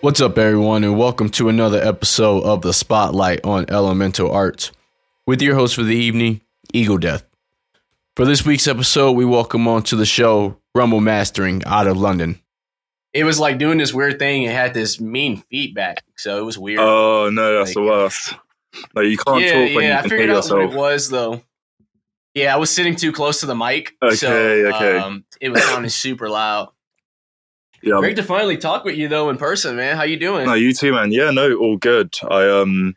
What's up, everyone, and welcome to another episode of the Spotlight on Elemental Arts with your host for the evening, Eagle Death. For this week's episode, we welcome on to the show Rumble Mastering out of London. It was like doing this weird thing. It had this mean feedback, so it was weird. Oh no, that's Like- the worst. No, you can't yeah, talk when yeah, you I can figured hear out what it was though. Yeah, I was sitting too close to the mic, so Okay, okay. Um, it was sounding super loud. Yeah, Great to finally talk with you though in person, man. How you doing? no, you too, man. Yeah, no, all good. I um,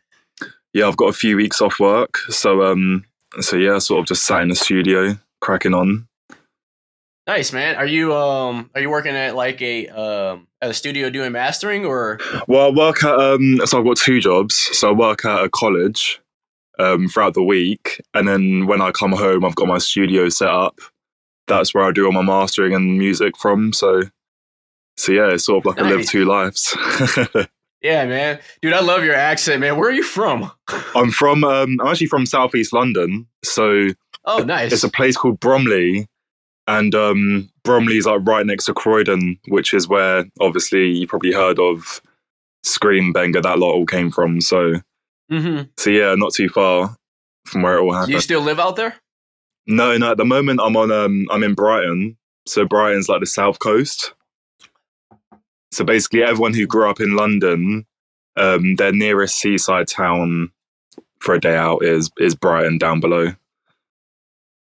yeah, I've got a few weeks off work, so um, so yeah, sort of just sat in the studio, cracking on. Nice, man. Are you um are you working at like a um at a studio doing mastering or Well, I work at um, so I've got two jobs. So I work at a college um throughout the week, and then when I come home, I've got my studio set up. That's where I do all my mastering and music from. So, so yeah, it's sort of like I live two lives. Yeah, man. Dude, I love your accent, man. Where are you from? I'm from um, I'm actually from southeast London, so Oh, nice. it's a place called Bromley, and um, Bromley's like right next to Croydon, which is where obviously you probably heard of Skream Benga that lot all came from. So mm-hmm. so yeah, not too far from where it all happened. Do You still live out there? no, no, at the moment I'm on um, I'm in Brighton, so Brighton's like the south coast. So basically, everyone who grew up in London, um, their nearest seaside town for a day out is is Brighton down below.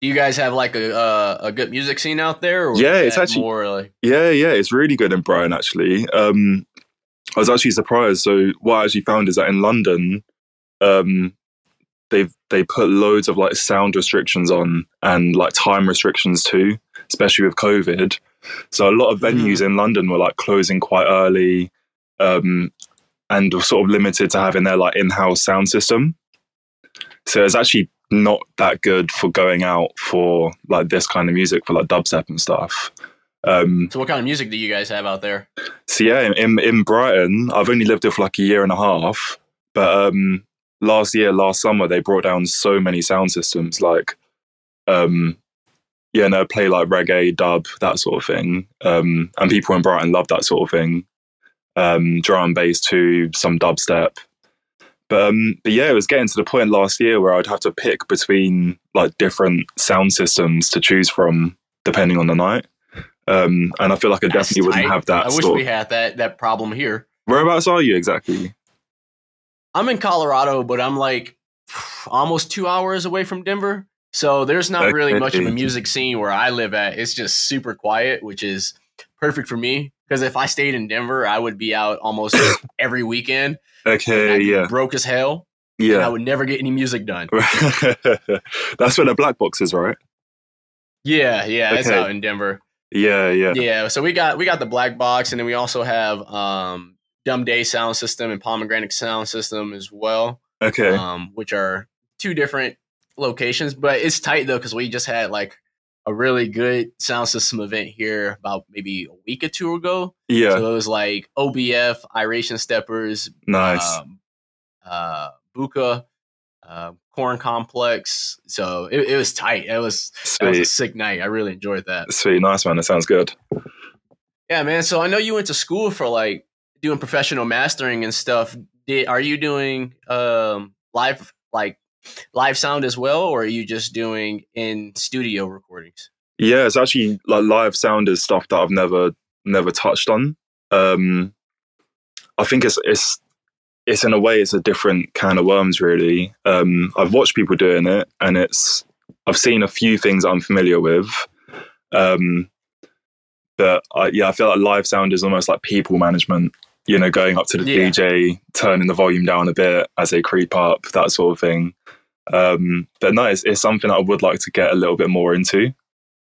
Do you guys have like a uh, a good music scene out there? Or Yeah, it's actually- more like Yeah, yeah, it's really good in Brighton actually. Um, I was actually surprised. So what I actually found is that in London, um, they've they put loads of like sound restrictions on and like time restrictions too, especially with COVID. So a lot of venues in London were like closing quite early, um, and were sort of limited to having their like in-house sound system. So it's actually not that good for going out for like this kind of music for like dubstep and stuff. Um, so what kind of music do you guys have out there? so yeah, in in Brighton, I've only lived there for like a year and a half. But um, last year, last summer, they brought down so many sound systems, like um, yeah, no, play like reggae, dub, that sort of thing. Um, and people in Brighton love that sort of thing. Um, drum and bass too, some dubstep. But um, but yeah, it was getting to the point last year where I'd have to pick between like different sound systems to choose from depending on the night. Um, and I feel like I That's definitely wouldn't have that. I wish we had that that problem here. Whereabouts are you exactly? I'm in Colorado, but I'm like almost two hours away from Denver. So there's not really much of a music scene where I live at. It's just super quiet, which is perfect for me. Because if I stayed in Denver, I would be out almost every weekend. Okay, yeah, broke as hell. And I would never get any music done. That's where the black box is, right? Yeah, yeah, it's out in Denver. Yeah, yeah. Yeah, so we got we got the black box, and then we also have um, Dumb Day sound system and Pomegranate sound system as well. Okay, um, which are two different locations. But it's tight though because we just had like a really good sound system event here about maybe a week or two ago. yeah, So it was like OBF, Iration Steppers, nice. um, uh, Buka, uh, Corn Complex. So it, it was tight. It was that was a sick night. I really enjoyed that. sweet, nice man. That sounds good. Yeah, man. So I know you went to school for like doing professional mastering and stuff. Did are you doing um live like live sound as well, or are you just doing in studio recordings? Yeah, it's actually like live sound is stuff that I've never never touched on. Um, I think it's it's it's in a way it's a different can of worms really. Um, I've watched people doing it, and it's I've seen a few things I'm familiar with. Um, but I, yeah, I feel like live sound is almost like people management. You know, going up to the Yeah. DJ, turning the volume down a bit as they creep up, that sort of thing. Um, but no, it's, it's something I would like to get a little bit more into.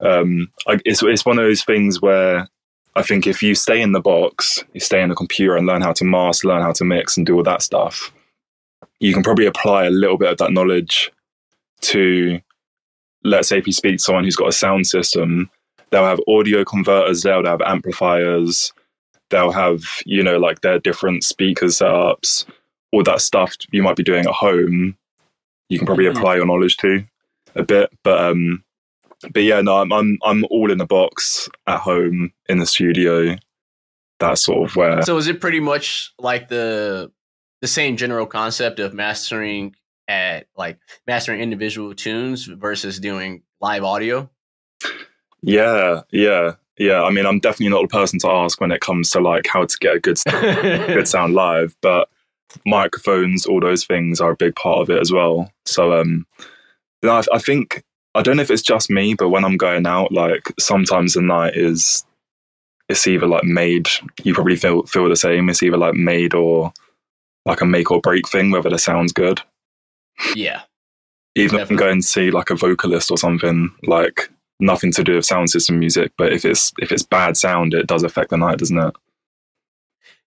Um, I, it's it's one of those things where I think if you stay in the box, you stay in the computer and learn how to master, learn how to mix, and do all that stuff, you can probably apply a little bit of that knowledge to, let's say, if you speak to someone who's got a sound system, they'll have audio converters, they'll have amplifiers, they'll have you know like their different speaker setups, all that stuff you might be doing at home. You can probably Mhm. apply your knowledge to a bit, but um, but yeah, no, I'm I'm I'm all in the box at home in the studio. that's sort of where. So is it pretty much like the the same general concept of mastering at like mastering individual tunes versus doing live audio? Yeah, yeah, yeah. I mean, I'm definitely not the person to ask when it comes to like how to get a good good sound live, but microphones, all those things are a big part of it as well. So, um, I, I think I don't know if it's just me, but when I'm going out, like sometimes the night is it's either like made. You probably feel feel the same. It's either like made or like a make or break thing, whether the sound's good. Yeah. Even if I'm going to see like a vocalist or something, like nothing to do with sound system music, but if it's if it's bad sound, it does affect the night, doesn't it?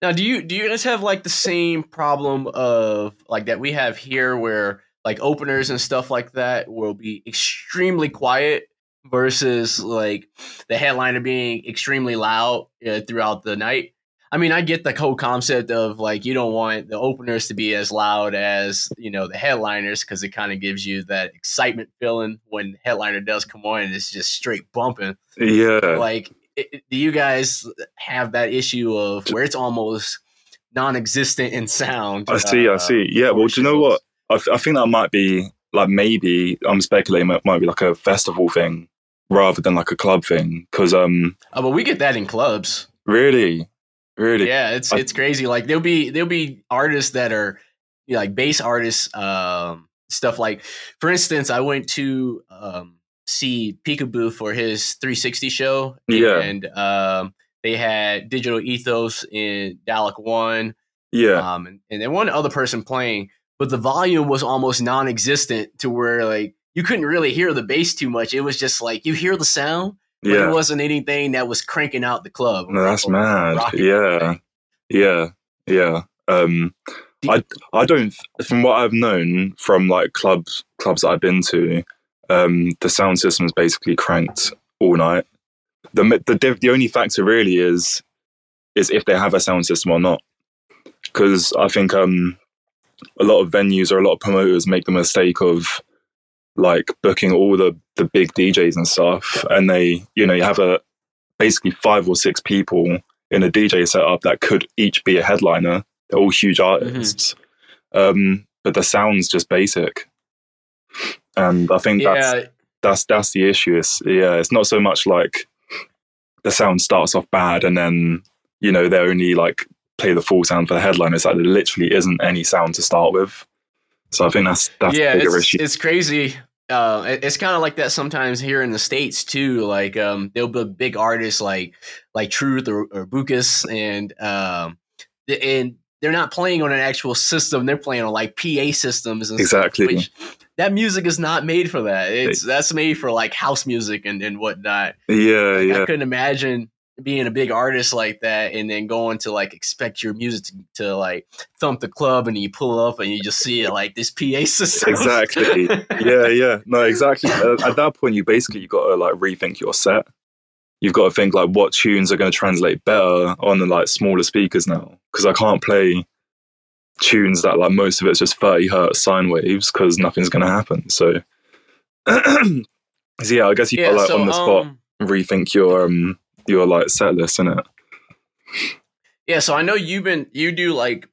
Now, do you do you guys have like the same problem of like that we have here, where like openers and stuff like that will be extremely quiet versus like the headliner being extremely loud uh, throughout the night? I mean, I get the whole concept of like you don't want the openers to be as loud as you know the headliners because it kind of gives you that excitement feeling when the headliner does come on and it's just straight bumping. Yeah. Like, do you guys have that issue of where it's almost non-existent in sound? I see. uh, I see. Yeah. Well, do you know what? I, th- I think that might be like maybe I'm speculating it might be like a festival thing rather than like a club thing because um Oh, but we get that in clubs. really really Yeah, it's I- it's crazy. Like there'll be there'll be artists that are you know, like bass artists, um, stuff like. For instance, I went to um, see Peekaboo for his 360 show. Yeah. and um, they had Digital Ethos in Dalek One, yeah. um, and, and then one other person playing, but the volume was almost non-existent to where like you couldn't really hear the bass too much. It was just like you hear the sound, but yeah. it wasn't anything that was cranking out the club. no, that's or mad. rocking yeah. yeah. Yeah. Um I I don't from what I've known from like clubs clubs that I've been to um the sound system is basically cranked all night the the the only factor really is is if they have a sound system or not. Because I think um a lot of venues or a lot of promoters make the mistake of like booking all the the big DJs and stuff and they you know you have a basically five or six people in a DJ setup that could each be a headliner. They're all huge artists. Um but the sound's just basic. And I think that's Yeah, that's that's the issue. It's, yeah, it's not so much like the sound starts off bad and then you know they only like play the full sound for the headline. It's like there literally isn't any sound to start with. So I think that's that's yeah, the bigger it's, issue. it's crazy. Uh, it- it's kind of like that sometimes here in the states too. Like um, there'll be big artists like like Truth or, or Bucus, and um, and they're not playing on an actual system. They're playing on like PA systems and stuff, Exactly. which that music is not made for that. It's that's made for like house music and and whatnot. yeah, Like, I couldn't imagine being a big artist like that and then going to like expect your music to, to like thump the club and you pull up and you just see it like this PA system. exactly. yeah, yeah. No, exactly. Uh, at that point, you basically you got to like rethink your set. You've got to think like what tunes are going to translate better on the like smaller speakers now because I can't play tunes that like most of it's just 30 hertz sine waves because nothing's going to happen. So, so yeah, I guess you got yeah, like so on the spot um, rethink your um your like set list in it. yeah, so I know you've been you do like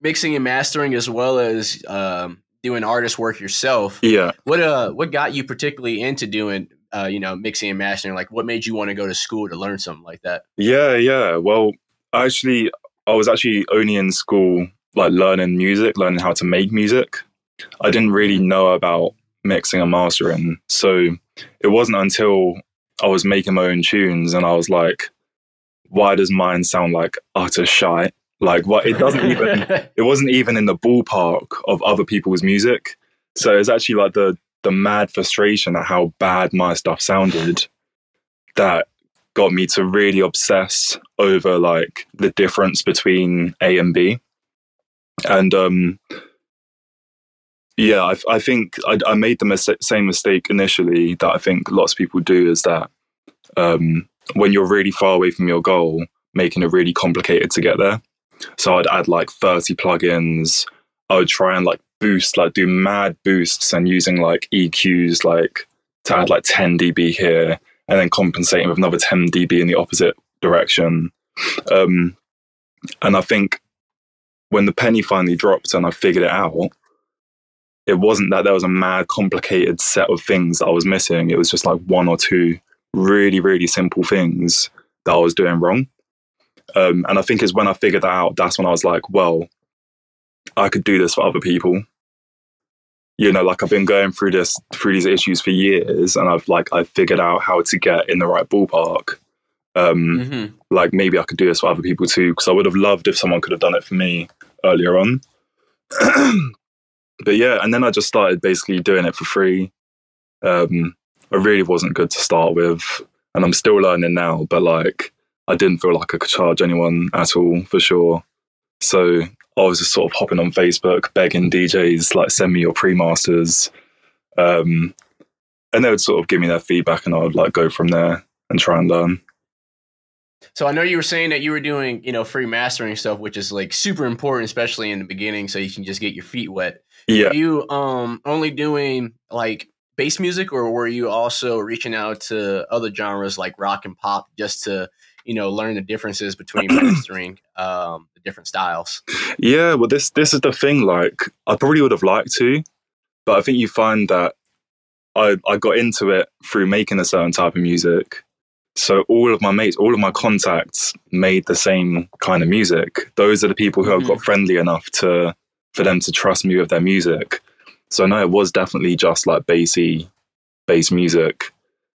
mixing and mastering as well as um doing artist work yourself. Yeah. What uh what got you particularly into doing uh you know mixing and mastering? Like what made you want to go to school to learn something like that? Yeah, yeah. Well, actually, I was actually only in school, like learning music, learning how to make music. I didn't really know about mixing and mastering. So it wasn't until I was making my own tunes and I was like, why does mine sound like utter shite? Like, what? It doesn't even, it wasn't even in the ballpark of other people's music. So it's actually like the, the mad frustration at how bad my stuff sounded that got me to really obsess over like the difference between A and B. And um, yeah, I, I think I, I made the mis- same mistake initially that I think lots of people do is that um, when you're really far away from your goal, making it really complicated to get there. So I'd add like 30 plugins. I would try and like boost, like do mad boosts and using like EQs, like to add like 10 dB here and then compensating with another 10 dB in the opposite direction. Um, and I think when the penny finally dropped and I figured it out, it wasn't that there was a mad complicated set of things that I was missing. It was just like one or two really, really simple things that I was doing wrong. Um, and I think is when I figured that out, that's when I was like, well, I could do this for other people. You know, like I've been going through this through these issues for years, and I've like I've figured out how to get in the right ballpark. Um, Mm-hmm. like maybe I could do this for other people too, because I would have loved if someone could have done it for me earlier on. but yeah, and then I just started basically doing it for free. Um, I really wasn't good to start with, and I'm still learning now. But like, I didn't feel like I could charge anyone at all for sure. So I was just sort of hopping on Facebook, begging DJs like send me your pre-masters, um, and they would sort of give me their feedback, and I would like go from there and try and learn. So I know you were saying that you were doing, you know, free mastering stuff, which is like super important, especially in the beginning, so you can just get your feet wet. Yeah, Were you um only doing like bass music, or were you also reaching out to other genres like rock and pop just to, you know, learn the differences between mastering um the different styles? Yeah, well, this this is the thing. Like, I probably would have liked to, but I think you find that I I got into it through making a certain type of music. So all of my mates, all of my contacts made the same kind of music. Those are the people who I've got friendly enough to for them to trust me with their music. So no, it was definitely just like bassy, bass music.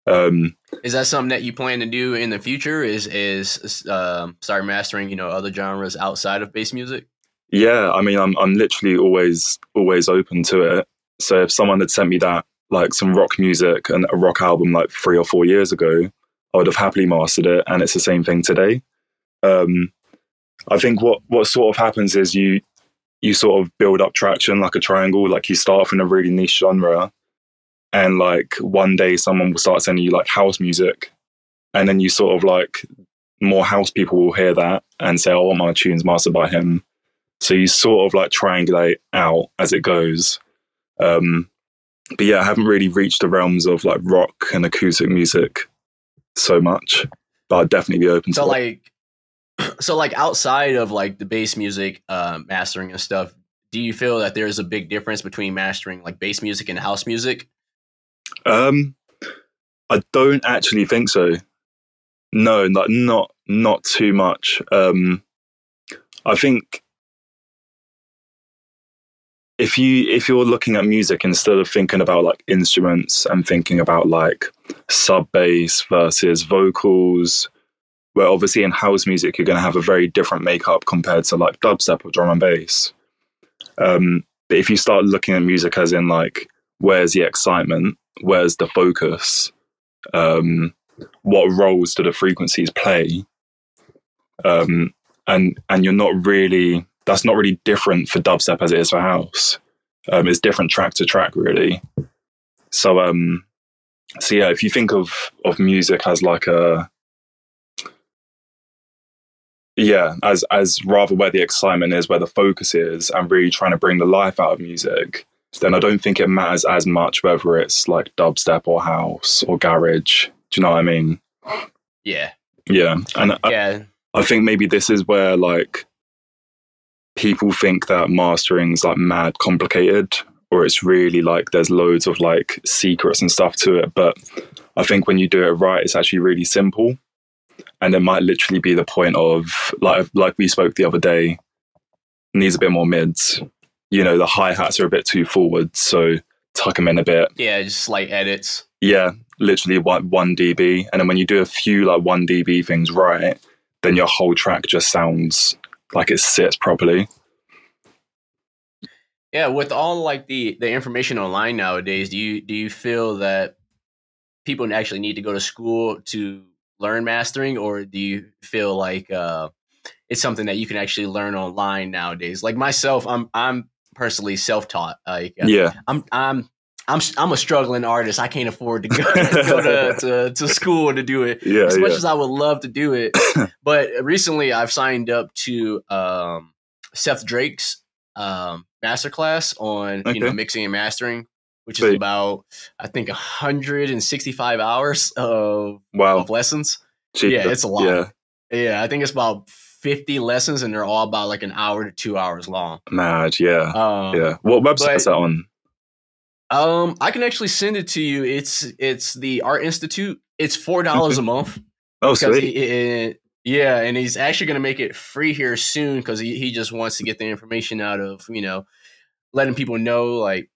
Um, Is that something that you plan to do in the future? Is is um start mastering, you know, other genres outside of bass music? Yeah, I mean, I'm I'm literally always always open to it. So if someone had sent me that like some rock music and a rock album like three or four years ago, I would have happily mastered it, and it's the same thing today. Um, I think what what sort of happens is you you sort of build up traction like a triangle. Like you start off in a really niche genre, and like one day someone will start sending you like house music, and then you sort of like more house people will hear that and say, "Oh, "I want my tunes mastered by him." So you sort of like triangulate out as it goes. Um, but yeah, I haven't really reached the realms of like rock and acoustic music so much, but I'd definitely be open So to it. like so like outside of like the bass music uh mastering and stuff, do you feel that there's a big difference between mastering like bass music and house music? Um, I don't actually think so. No, like not not too much. Um, I think if you if you're looking at music instead of thinking about like instruments and thinking about like sub bass versus vocals, where obviously in house music you're going to have a very different makeup compared to like dubstep or drum and bass. Um, but if you start looking at music as in like where's the excitement, where's the focus, um, what roles do the frequencies play, um, and and you're not really that's not really different for dubstep as it is for house. Um, it's different track to track really. So um, so yeah, if you think of of music as like a yeah, as as rather where the excitement is, where the focus is, and really trying to bring the life out of music, then I don't think it matters as much whether it's like dubstep or house or garage. Do you know what I mean? Yeah. Yeah, and I, Yeah. I think maybe this is where like people think that mastering's like mad complicated, or it's really like there's loads of like secrets and stuff to it. But I think when you do it right, it's actually really simple, and it might literally be the point of like like we spoke the other day. Needs a bit more mids. You know, the hi hats are a bit too forward, so tuck them in a bit. Yeah, just slight edits. Yeah, literally one, one dB. And then when you do a few like one dB things right, then your whole track just sounds like it sits properly. Yeah, with all like the the information online nowadays, do you do you feel that people actually need to go to school to learn mastering, or do you feel like uh, it's something that you can actually learn online nowadays? Like myself, I'm I'm personally self taught. Like uh, Yeah, I'm I'm I'm I'm a struggling artist. I can't afford to go, go to, to to school to do it yeah, as much yeah. as I would love to do it. but recently, I've signed up to um, Seth Drake's um, masterclass on you know mixing and mastering, which is about I think 165 hours of, Wow. of lessons. Yeah, it's a lot. Yeah, Yeah, I think it's about 50 lessons and they're all about like an hour to two hours long. Mad, yeah. Um, yeah. What website but- is that on? Um, I can actually send it to you. It's it's the Art Institute. It's four dollars a month. Oh, sweet. it- yeah, and he's actually going to make it free here soon because he, he just wants to get the information out of you know letting people know like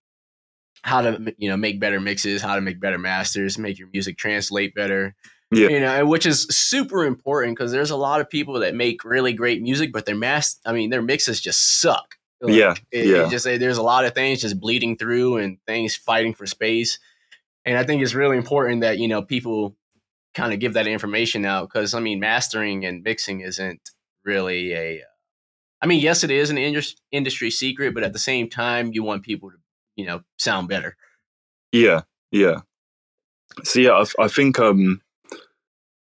how to you know make better mixes, how to make better masters, make your music translate better. Yeah. you know, which is super important because there's a lot of people that make really great music, but their mas I mean, their mixes just suck. Like, Yeah, it, yeah. it just there's a lot of things just bleeding through and things fighting for space. And I think it's really important that you know people kind of give that information out because I mean, mastering and mixing isn't really a. I mean, yes, it is an indus- industry secret, but at the same time, you want people to you know sound better. Yeah, yeah. So yeah, I, I think um,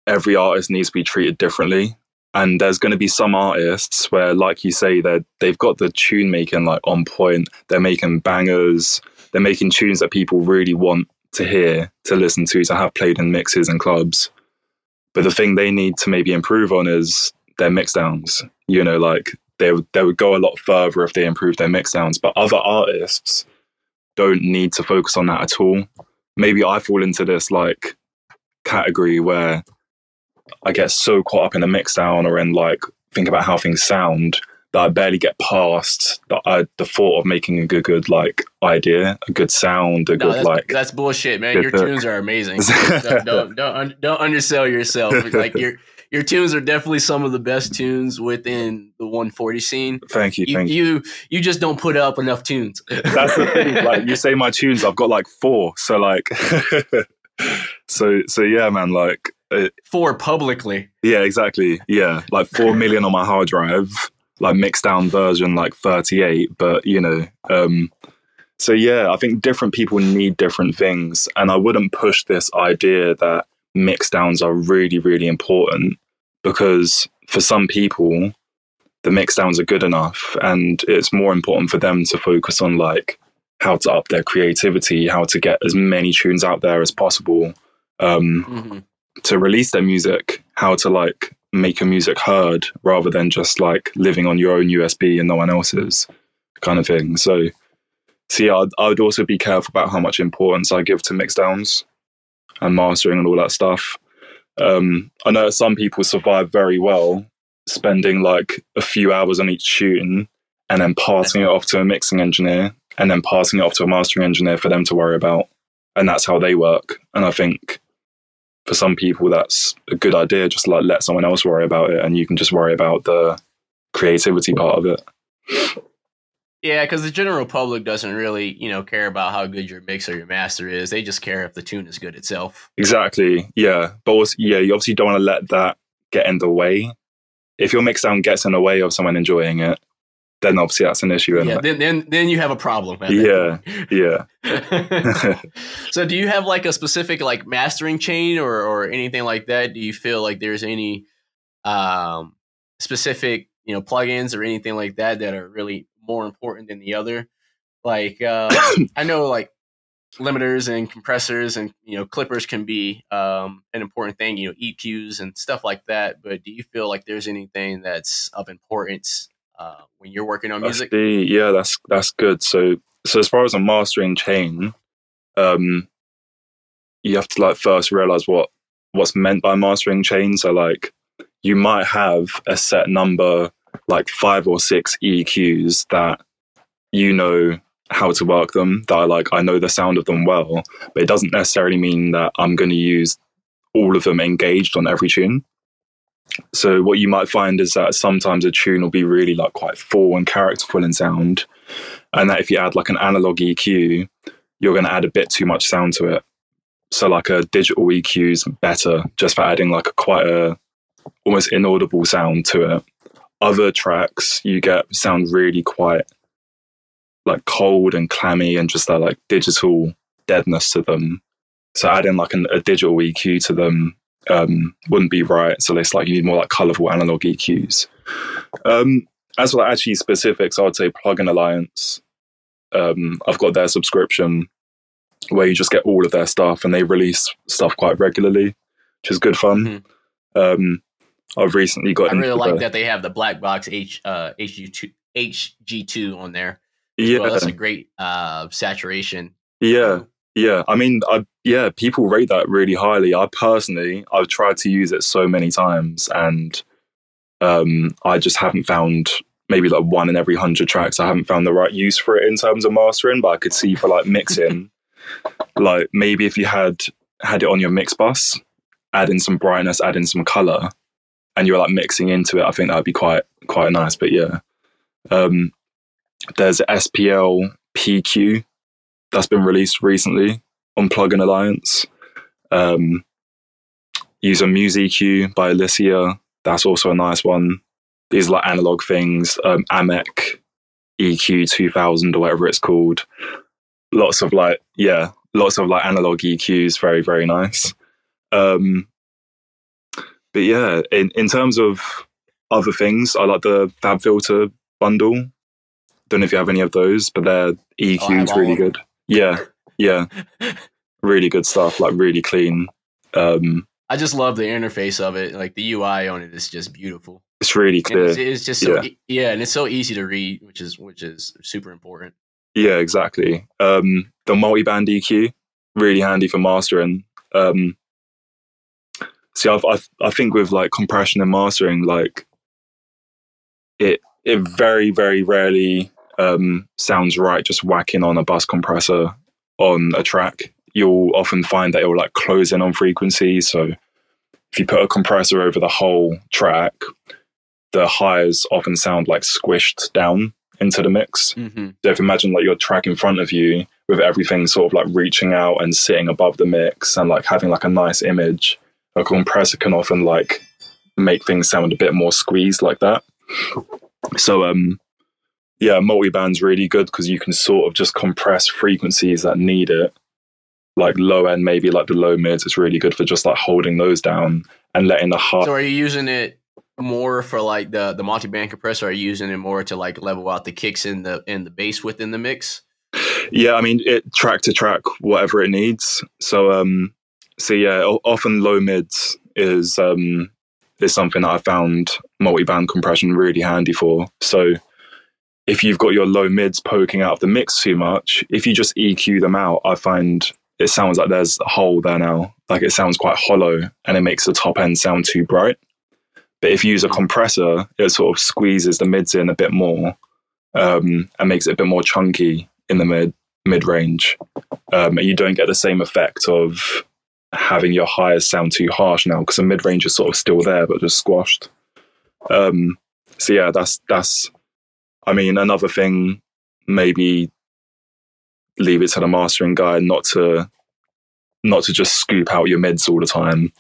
every artist needs to be treated differently, and there's going to be some artists where, like you say, they they've got the tune making like on point. They're making bangers. They're making tunes that people really want to hear, to listen to, to have played in mixes and clubs. But the thing they need to maybe improve on is their mix downs. You know, like they they would go a lot further if they improved their mix downs. But other artists don't need to focus on that at all. Maybe I fall into this like category where I get so caught up in the mix down or in like think about how things sound that I barely get past the I, the thought of making a good good like idea, a good sound, a No, good that's, like that's bullshit, man. Your tunes are amazing. don't don't don't, don't undersell yourself. Like your your tunes are definitely some of the best tunes within the 140 scene. thank you, You thank you. you you just don't put up enough tunes. That's the thing. Like you say my tunes, I've got like four. So like so so yeah, man, like uh, for publicly. Yeah, exactly. Yeah, like four million on my hard drive, like mixed down version, like thirty-eight. But you know, um, so yeah, I think different people need different things, and I wouldn't push this idea that mix downs are really, really important because for some people, the mix downs are good enough, and it's more important for them to focus on like how to up their creativity, how to get as many tunes out there as possible. Um, Mhm. To release their music, how to like make your music heard rather than just like living on your own USB and no one else's kind of thing. So, see, I'd, I would also be careful about how much importance I give to mixdowns and mastering and all that stuff. Um, I know some people survive very well spending like a few hours on each tune and then passing it off to a mixing engineer and then passing it off to a mastering engineer for them to worry about. And that's how they work. And I think for some people that's a good idea just like let someone else worry about it and you can just worry about the creativity part of it Yeah, because the general public doesn't really, you know, care about how good your mix or your master is. They just care if the tune is good itself. exactly yeah but also yeah you obviously don't want to let that get in the way if your mix down gets in the way of someone enjoying it then obviously that's an issue Yeah, it? then then then you have a problem. yeah yeah so, do you have like a specific like mastering chain or or anything like that? Do you feel like there's any um specific you know plugins or anything like that that are really more important than the other? Like uh, I know like limiters and compressors and you know clippers can be um, an important thing you know eqs and stuff like that but do you feel like there's anything that's of importance uh, when you're working on music? Actually, yeah that's that's good. So so as far as a mastering chain um you have to like first realize what what's meant by mastering chain so like you might have a set number like five or six eqs that you know how to work them that I like I know the sound of them well but it doesn't necessarily mean that I'm going to use all of them engaged on every tune so what you might find is that sometimes a tune will be really like quite full and characterful in sound and that if you add like an analog EQ you're going to add a bit too much sound to it. So like a digital EQ is better just for adding like a quite a almost inaudible sound to it. Other tracks you get sound really quite like cold and clammy and just that like digital deadness to them. So adding like an, a digital EQ to them um, wouldn't be right. So it's like you need more like colorful analog EQs. Um, as for like actually specifics, I would say Plugin Alliance. Um, I've got their subscription where you just get all of their stuff and they release stuff quite regularly, which is good fun. Um, I've recently got. I really like that they have the black box H uh, HG two HG two on there. Yeah, well. that's a great uh, saturation. Yeah, yeah. I mean, I yeah, people rate that really highly. I personally, I've tried to use it so many times, and um, I just haven't found maybe like one in every hundred tracks. I haven't found the right use for it in terms of mastering, but I could see for like mixing, like maybe if you had had it on your mix bus, add in some brightness, add in some color, and you're like mixing into it. I think that'd be quite quite nice. But yeah, um, there's SPL PQ that's been released recently on Plugin Alliance. Um, use a MusEQ by Elysia that's also a nice one. These are like analog things, um, Amek EQ 2000 or whatever it's called. Lots of like, yeah, lots of like analog EQs, very, very nice. Um, but yeah, in, in terms of other things, I like the FabFilter bundle. Don't know if you have any of those, but their EQ is oh, really good. Yeah, yeah, really good stuff. Like really clean. Um, I just love the interface of it. Like the UI on it is just beautiful. It's really clear. It's, it's, just so yeah. E- yeah, and it's so easy to read, which is which is super important. Yeah, exactly. Um, the multi-band EQ really handy for mastering. Um, see, I've, I've, I think with like compression and mastering, like it it very very rarely um, sounds right just whacking on a bus compressor on a track you'll often find that it will like close in on frequency. So if you put a compressor over the whole track, the highs often sound like squished down into the mix. Mm-hmm. So if you imagine like your track in front of you with everything sort of like reaching out and sitting above the mix and like having like a nice image, a compressor can often like make things sound a bit more squeezed like that. So um yeah, multi-band's really good because you can sort of just compress frequencies that need it like low end, maybe like the low mids, it's really good for just like holding those down and letting the high. So are you using it more for like the the multi band compressor? Are you using it more to like level out the kicks in the in the bass within the mix? Yeah, I mean it track to track whatever it needs. So um, so yeah, often low mids is um is something that I found multi band compression really handy for. So if you've got your low mids poking out of the mix too much, if you just EQ them out, I find it sounds like there's a hole there now. Like it sounds quite hollow and it makes the top end sound too bright. But if you use a compressor, it sort of squeezes the mids in a bit more um, and makes it a bit more chunky in the mid mid range. Um, and you don't get the same effect of having your highs sound too harsh now because the mid range is sort of still there but just squashed. Um, so yeah, that's that's. I mean, another thing maybe leave it to the mastering guy not to not to just scoop out your mids all the time.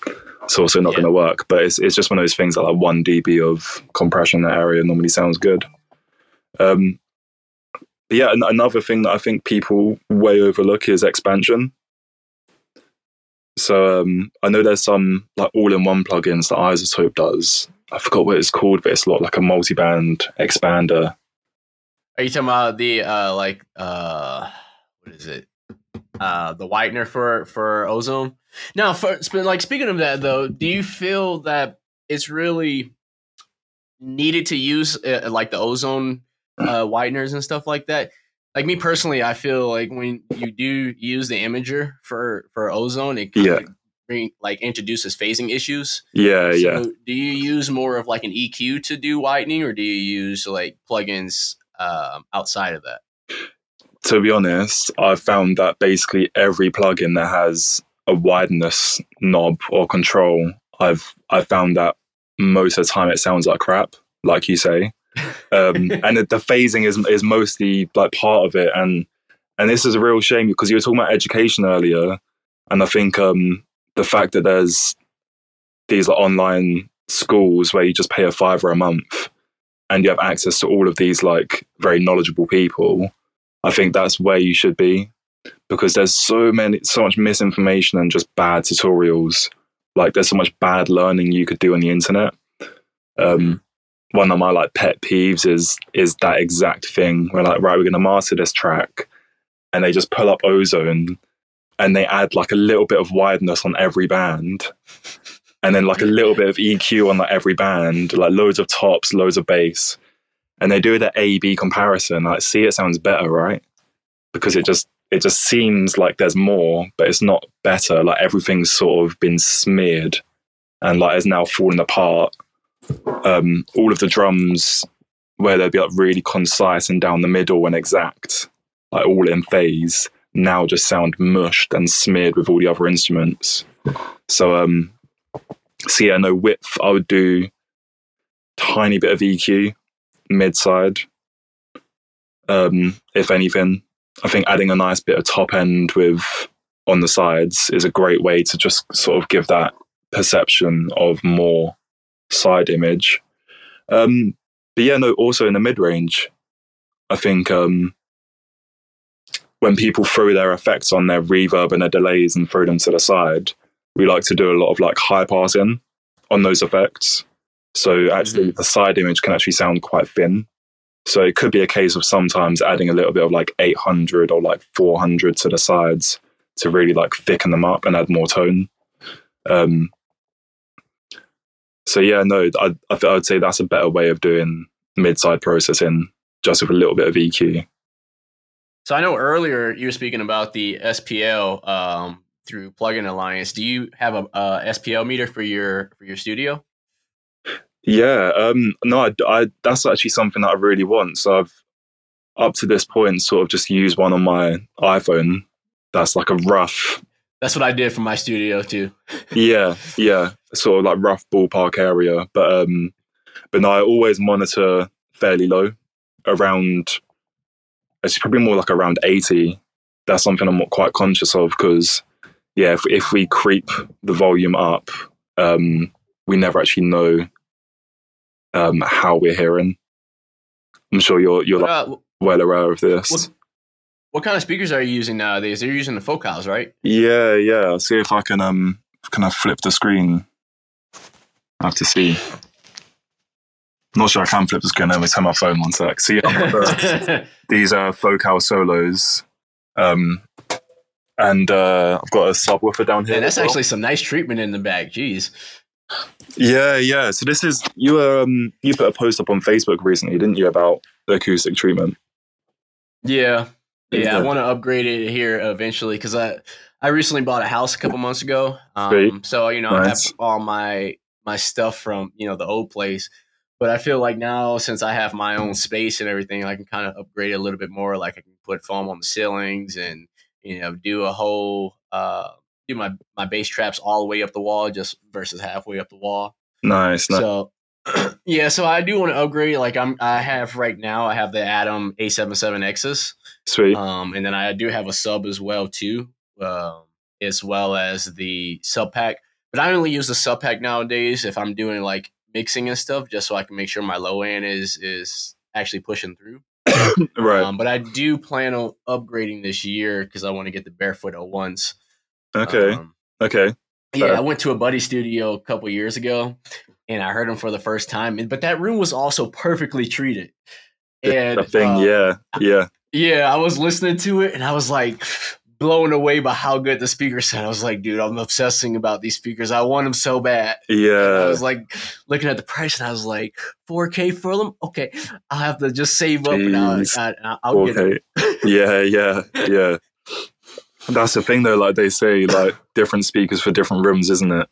It's also not yeah. going to work. But it's it's just one of those things that like one dB of compression in that area normally sounds good. Um, yeah, another thing that I think people way overlook is expansion. So um, I know there's some like all-in-one plugins that iZotope does. I forgot what it's called, but it's a lot like a multi-band expander. Are you talking about the uh, like uh what is it? Uh, the widener for for ozone. Now, for like speaking of that though, do you feel that it's really needed to use uh, like the ozone uh, wideners and stuff like that? Like me personally, I feel like when you do use the imager for for ozone, it yeah. bring, like introduces phasing issues. Yeah, so yeah. Do you use more of like an EQ to do widening, or do you use like plugins um, outside of that? to be honest, I've found that basically every plugin that has a wideness knob or control, I've I found that most of the time it sounds like crap, like you say. Um, and the, the phasing is is mostly like part of it, and and this is a real shame because you were talking about education earlier, and I think um, the fact that there's these like, online schools where you just pay a fiver a month and you have access to all of these like very knowledgeable people I think that's where you should be because there's so many, so much misinformation and just bad tutorials. Like there's so much bad learning you could do on the internet. Um, one of my like pet peeves is is that exact thing. We're like, right, we're going to master this track, and they just pull up ozone, and they add like a little bit of wideness on every band, and then like a little bit of EQ on like every band, like loads of tops, loads of bass, and they do the A B comparison. Like, see, it sounds better, right? Because it just it just seems like there's more, but it's not better. Like everything's sort of been smeared and like is now falling apart. Um, all of the drums where they'd be like really concise and down the middle and exact, like all in phase, now just sound mushed and smeared with all the other instruments. So um so yeah, no width I would do tiny bit of EQ, mid side. Um, if anything. I think adding a nice bit of top end with on the sides is a great way to just sort of give that perception of more side image. Um, but yeah, no, also in the mid range, I think um, when people throw their effects on their reverb and their delays and throw them to the side, we like to do a lot of like high passing on those effects. So actually, mm-hmm. the side image can actually sound quite thin. So it could be a case of sometimes adding a little bit of like 800 or like 400 to the sides to really like thicken them up and add more tone. Um, so yeah, no, I, I, I would say that's a better way of doing mid-side processing, just with a little bit of EQ. So I know earlier you were speaking about the SPL um, through Plugin Alliance. Do you have a, a SPL meter for your for your studio? Yeah, um, no, I, I, that's actually something that I really want. So I've up to this point sort of just used one on my iPhone. That's like a rough. That's what I did for my studio too. yeah, yeah, sort of like rough ballpark area, but um, but no, I always monitor fairly low, around. It's probably more like around eighty. That's something I'm quite conscious of because, yeah, if if we creep the volume up, um, we never actually know um, how we're hearing. I'm sure you're you're uh, like well aware of this. What, what, kind of speakers are you using nowadays? They're using the Focals, right? Yeah, yeah. I'll see if I can um can I flip the screen. I have to see. I'm not sure I can flip the screen. Let me turn my phone one sec. See, the, these are Focal solos, um, and uh, I've got a subwoofer down here. And that's well. actually some nice treatment in the back. Jeez. Yeah, yeah. So this is you um you put a post up on Facebook recently, didn't you, about the acoustic treatment? Yeah, yeah. I want to upgrade it here eventually because I I recently bought a house a couple months ago. Um, so you know nice. I have all my my stuff from you know the old place, but I feel like now since I have my own space and everything, I can kind of upgrade it a little bit more. Like I can put foam on the ceilings and you know do a whole. Uh, do my my bass traps all the way up the wall just versus halfway up the wall. Nice. So yeah, so I do want to upgrade. Like I'm, I have right now. I have the Adam A77Xs. Sweet. Um, and then I do have a sub as well too, um, as well as the sub pack. But I only use the sub pack nowadays if I'm doing like mixing and stuff, just so I can make sure my low end is is actually pushing through. right. Um, but I do plan on upgrading this year because I want to get the barefoot at once. Okay. Um, okay. Yeah, I went to a buddy studio a couple years ago, and I heard him for the first time. But that room was also perfectly treated. And the thing, uh, yeah, yeah, yeah. I was listening to it, and I was like blown away by how good the speaker sounded. I was like, dude, I'm obsessing about these speakers. I want them so bad. Yeah. And I was like looking at the price, and I was like, 4K for them. Okay, I'll have to just save up, Jeez. and I'll, I'll, I'll get it. yeah, yeah, yeah. That's the thing, though. Like they say, like different speakers for different rooms, isn't it?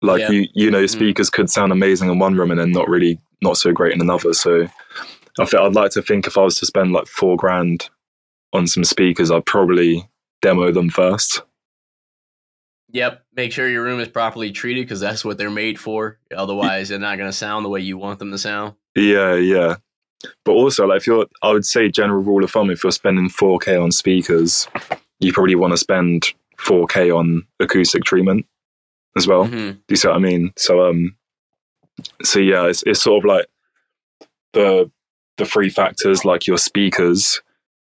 Like yeah. you, you know, mm-hmm. speakers mm. could sound amazing in one room and then not really, not so great in another. So, I think I'd like to think if I was to spend like four grand on some speakers, I'd probably demo them first. Yep. Make sure your room is properly treated because that's what they're made for. Otherwise, they're not going to sound the way you want them to sound. Yeah, yeah. But also, like if you're, I would say, general rule of thumb, if you're spending 4K on speakers, you probably want to spend 4K on acoustic treatment as well. Mm-hmm. Do you see what I mean? So, um, so yeah, it's, it's sort of like the the three factors, like your speakers,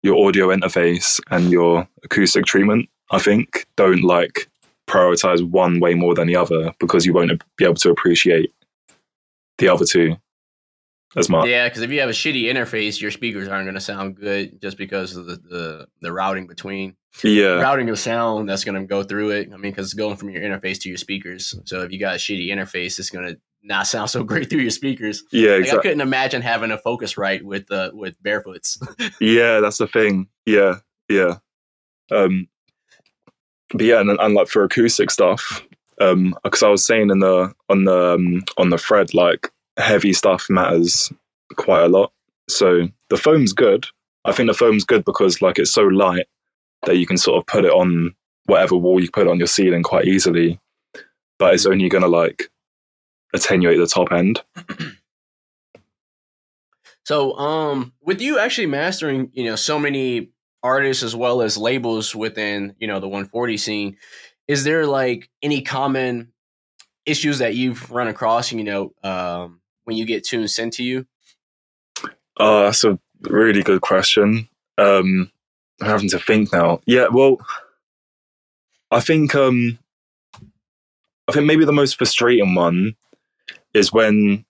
your audio interface, and your acoustic treatment. I think don't like prioritize one way more than the other because you won't be able to appreciate the other two. as much. Yeah, because if you have a shitty interface, your speakers aren't going to sound good just because of the, the, the routing between Yeah, routing of sound that's going to go through it. I mean, because it's going from your interface to your speakers. So if you got a shitty interface, it's going to not sound so great through your speakers. yeah, Like, I couldn't imagine having a Focusrite with uh, with barefoots. Yeah, that's the thing. Yeah, yeah. Um, but yeah, and, and like for acoustic stuff, um, because I was saying in the on the um, on the thread, like heavy stuff matters quite a lot. So the foam's good. I think the foam's good because like it's so light that you can sort of put it on whatever wall you put on your ceiling quite easily, but it's only gonna like attenuate the top end. So, um, with you actually mastering, you know, so many artists as well as labels within, you know, the 140 scene, is there like any common issues that you've run across, you know, um, when you get tunes sent to you? Oh, that's a really good question. Um, I'm having to think now. Yeah, well, I think um, I think maybe the most frustrating one is when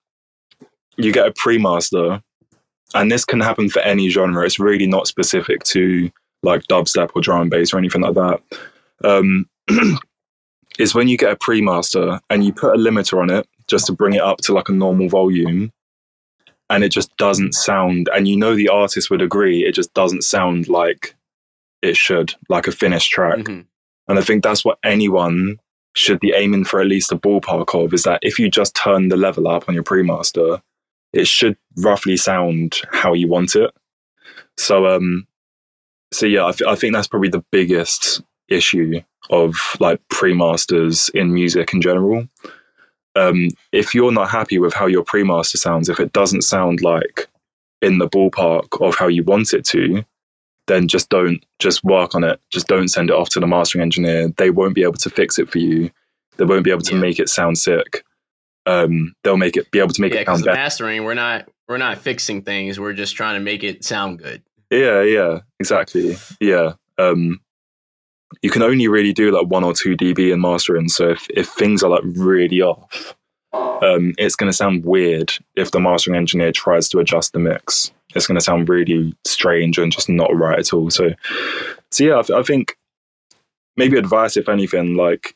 you get a pre-master, and this can happen for any genre. It's really not specific to like dubstep or drum and bass or anything like that. Um, is when you get a pre-master and you put a limiter on it just to bring it up to like a normal volume and it just doesn't sound and you know the artist would agree it just doesn't sound like it should like a finished track Mhm. and i think that's what anyone should be aiming for at least a ballpark of is that if you just turn the level up on your pre-master it should roughly sound how you want it. So um so yeah i, th- I think that's probably the biggest issue of like pre-masters in music in general. Um, if you're not happy with how your pre-master sounds, if it doesn't sound like in the ballpark of how you want it to, then just don't just work on it. Just don't send it off to the mastering engineer. They won't be able to fix it for you. They won't be able to Yeah. make it sound sick. Um, they'll make it be able to make Yeah, it sound better. mastering, we're not we're not fixing things. We're just trying to make it sound good. Yeah, yeah, exactly. Yeah. Um, you can only really do like one or two dB in mastering. So if, if things are like really off, um, it's going to sound weird if the mastering engineer tries to adjust the mix. It's going to sound really strange and just not right at all. So, so yeah, I, th- I think maybe advice, if anything, like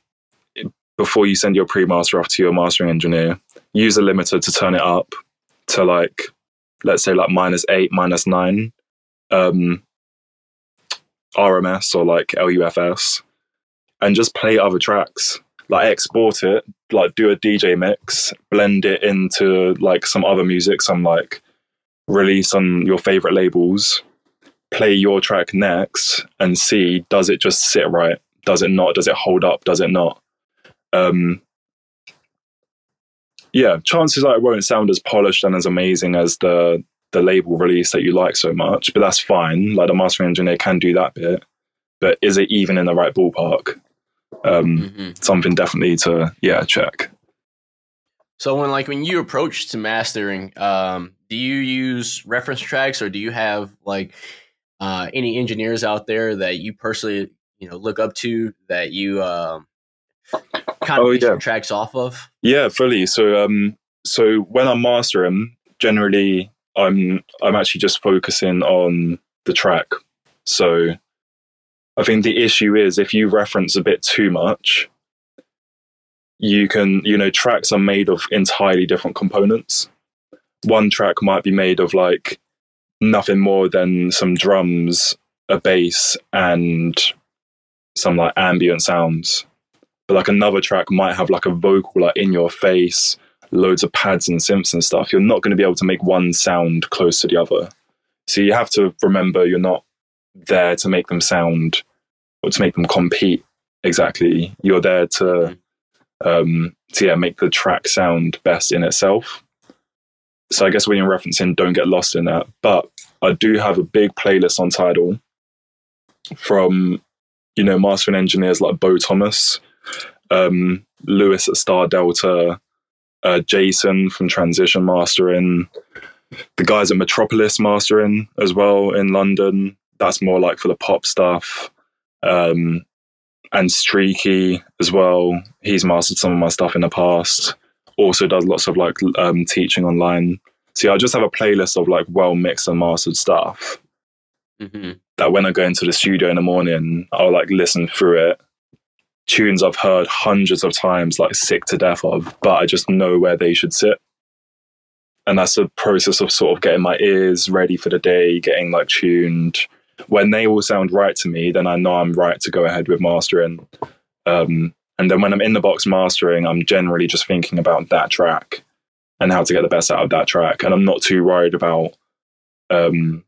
before you send your pre-master off to your mastering engineer, use a limiter to turn it up to like, let's say like minus eight, minus nine. Um, RMS or like LUFS and just play other tracks. Like export it, like do a DJ mix, blend it into like some other music, some like release on your favorite labels, play your track next and see does it just sit right? Does it not? Does it hold up? Does it not? Um yeah, chances are it won't sound as polished and as amazing as the the label release that you like so much, but that's fine. Like the mastering engineer can do that bit, but is it even in the right ballpark? Um, Mhm. Something definitely to yeah check. So when like when you approach to mastering, um, do you use reference tracks or do you have like uh, any engineers out there that you personally you know look up to that you um, kind of Oh, yeah. tracks off of? Yeah, fully. So um, so when I'm mastering, generally I'm I'm actually just focusing on the track. So I think the issue is if you reference a bit too much, you can, you know, tracks are made of entirely different components. One track might be made of like nothing more than some drums, a bass, and some like ambient sounds. But like another track might have like a vocal like in your face, loads of pads and synths and stuff. You're not going to be able to make one sound close to the other. So you have to remember you're not there to make them sound or to make them compete exactly. You're there to um to yeah, make the track sound best in itself. So I guess when you're referencing, don't get lost in that. But I do have a big playlist on Tidal from you know mastering engineers like Bo Thomas, um, Lewis at Stardelta, uh, Jason from Transition Mastering, the guys at Metropolis Mastering as well in London. That's more like for the pop stuff. Um, and Streaky as well. He's mastered some of my stuff in the past. Also does lots of like um, teaching online. So yeah, I just have a playlist of like well mixed and mastered stuff hmm that when I go into the studio in the morning, I'll like listen through it. Tunes I've heard hundreds of times, like sick to death of, but I just know where they should sit. And that's a process of sort of getting my ears ready for the day, getting like tuned. When they all sound right to me, then I know I'm right to go ahead with mastering. Um, and then when I'm in the box mastering, I'm generally just thinking about that track and how to get the best out of that track. And I'm not too worried about um,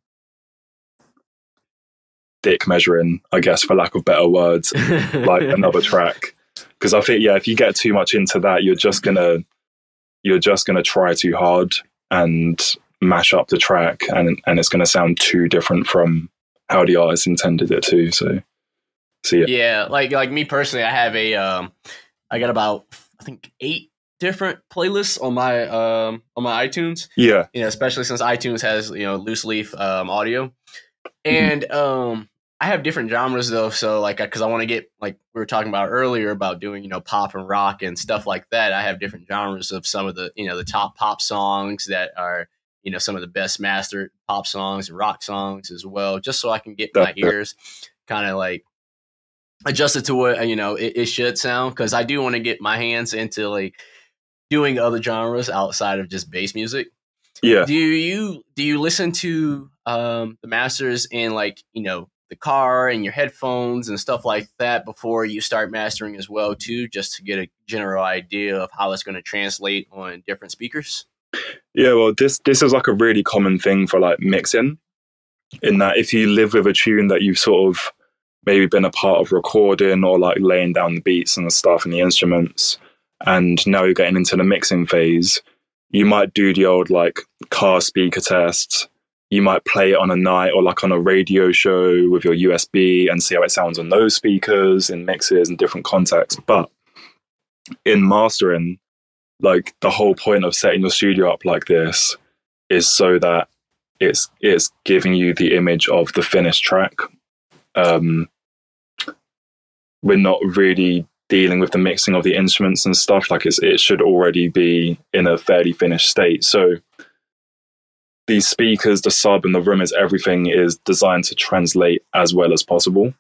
dick measuring, I guess, for lack of better words, like another track. Because I think, yeah, if you get too much into that, you're just gonna you're just gonna try too hard and mash up the track, and and it's gonna sound too different from how the artist intended it to. So, so yeah, yeah, like like me personally, I have a um, I got about I think eight different playlists on my um on my iTunes. yeah, You know, especially since iTunes has you know lossless um audio, Mm-hmm. and um I have different genres though. So like because I want to get like we were talking about earlier about doing you know pop and rock and stuff like that. I have different genres of some of the you know the top pop songs that are you know some of the best mastered pop songs and rock songs as well, just so I can get my ears kind of like adjusted to what you know it, it should sound because I do want to get my hands into like doing other genres outside of just bass music. yeah. Do you do you listen to um, the masters in like you know the car and your headphones and stuff like that before you start mastering as well too, just to get a general idea of how it's going to translate on different speakers? Yeah, well, this this is like a really common thing for like mixing, in that if you live with a tune that you've sort of maybe been a part of recording or like laying down the beats and the stuff and the instruments, and now you're getting into the mixing phase, you might do the old like car speaker test. You might play it on a night or like on a radio show with your USB and see how it sounds on those speakers in mixes and different contexts. But in mastering, like the whole point of setting your studio up like this is so that it's it's giving you the image of the finished track. Um, we're not really dealing with the mixing of the instruments and stuff. Like it's, it should already be in a fairly finished state. So these speakers, the sub, and the room is everything is designed to translate as well as possible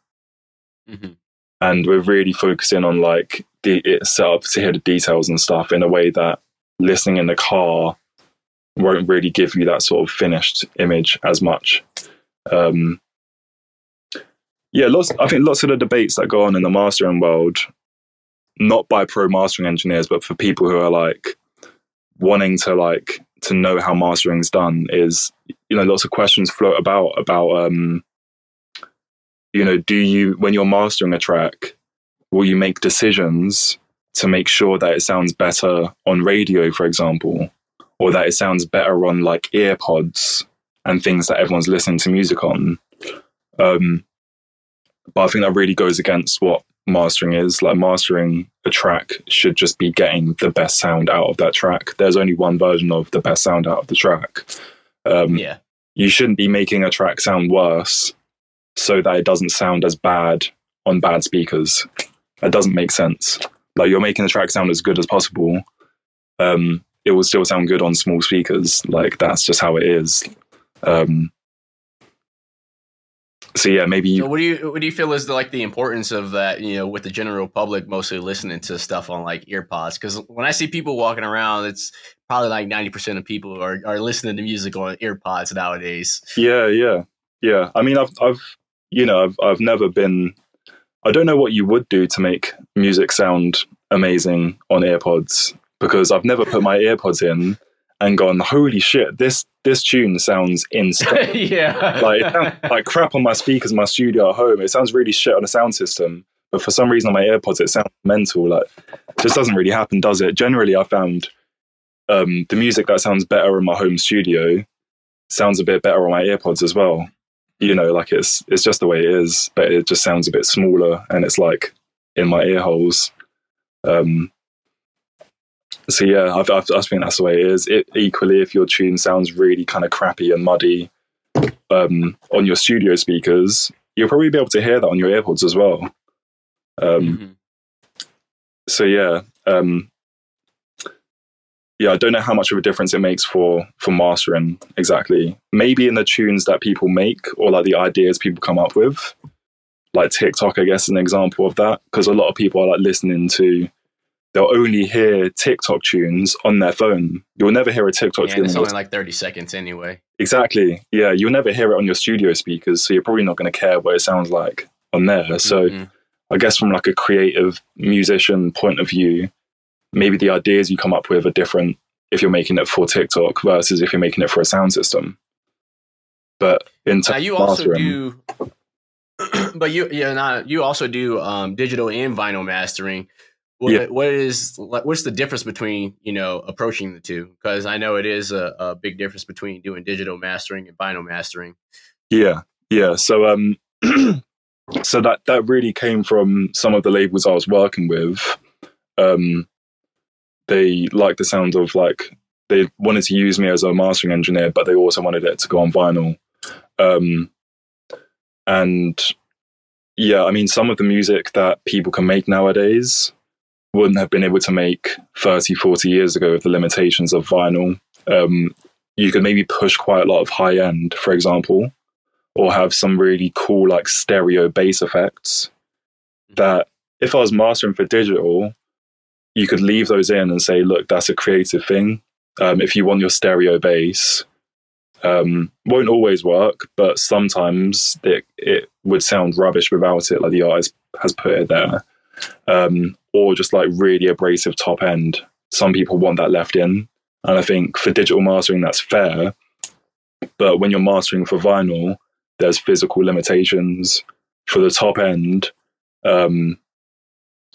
Mm-hmm. and we're really focusing on like the it's set up to hear the details and stuff in a way that listening in the car won't really give you that sort of finished image as much. Um, yeah, lots. I think lots of the debates that go on in the mastering world, not by pro mastering engineers, but for people who are like wanting to like to know how mastering's done, is you know lots of questions float about about um, you know, do you when you're mastering a track, will you make decisions to make sure that it sounds better on radio, for example, or that it sounds better on like earpods and things that everyone's listening to music on? Um, but I think that really goes against what mastering is. Like mastering a track should just be getting the best sound out of that track. There's only one version of the best sound out of the track. Um, Yeah. you shouldn't be making a track sound worse so that it doesn't sound as bad on bad speakers. That doesn't make sense. Like you're making the track sound as good as possible. Um, it will still sound good on small speakers. Like that's just how it is. Um, so yeah, maybe So what do you what do you feel is the, like the importance of that? You know, with the general public mostly listening to stuff on like earpods. Because when I see people walking around, it's probably like ninety percent of people are, are listening to music on earpods nowadays. Yeah, yeah, yeah. I mean, I've, I've, you know, I've, I've never been. I don't know what you would do to make music sound amazing on AirPods because I've never put my AirPods in and gone, "Holy shit, this this tune sounds insane." yeah, like sounds like crap on my speakers in my studio at home. It sounds really shit on a sound system, but for some reason on my AirPods it sounds mental. Like just doesn't really happen, does it? Generally, I found um, the music that sounds better in my home studio sounds a bit better on my AirPods as well. You know, like it's it's just the way it is, but it just sounds a bit smaller and it's like in my ear holes. Um, so yeah, I've, I've, I think that's the way it is. It equally, if your tune sounds really kind of crappy and muddy um, on your studio speakers, you'll probably be able to hear that on your AirPods as well. Um, Mhm. so yeah, um, yeah, I don't know how much of a difference it makes for for mastering exactly. Maybe in the tunes that people make or like the ideas people come up with. Like TikTok, I guess, is an example of that because a lot of people are like listening to. They'll only hear TikTok tunes on their phone. You'll never hear a TikTok Yeah, tune. it's only like 30 seconds anyway. Exactly. Yeah, you'll never hear it on your studio speakers, so you're probably not going to care what it sounds like on there. So Mhm. I guess from like a creative musician point of view, maybe the ideas you come up with are different if you're making it for TikTok versus if you're making it for a sound system. But in terms now you also do but you yeah not you also do um digital and vinyl mastering what, Yeah. what is what's the difference between you know approaching the two because i know it is a, a big difference between doing digital mastering and vinyl mastering Yeah, yeah. So um, so that that really came from some of the labels I was working with. Um, they liked the sound of like they wanted to use me as a mastering engineer, but they also wanted it to go on vinyl. Um, and yeah, I mean, some of the music that people can make nowadays wouldn't have been able to make 30, 40 years ago with the limitations of vinyl. Um, you could maybe push quite a lot of high end, for example, or have some really cool like stereo bass effects that if I was mastering for digital, you could leave those in and say, look, that's a creative thing. Um, if you want your stereo bass, um, won't always work, but sometimes it, it would sound rubbish without it, like the artist has put it there. Um, or just like really abrasive top end. Some people want that left in. And I think for digital mastering, that's fair. But when you're mastering for vinyl, there's physical limitations. For the top end, um,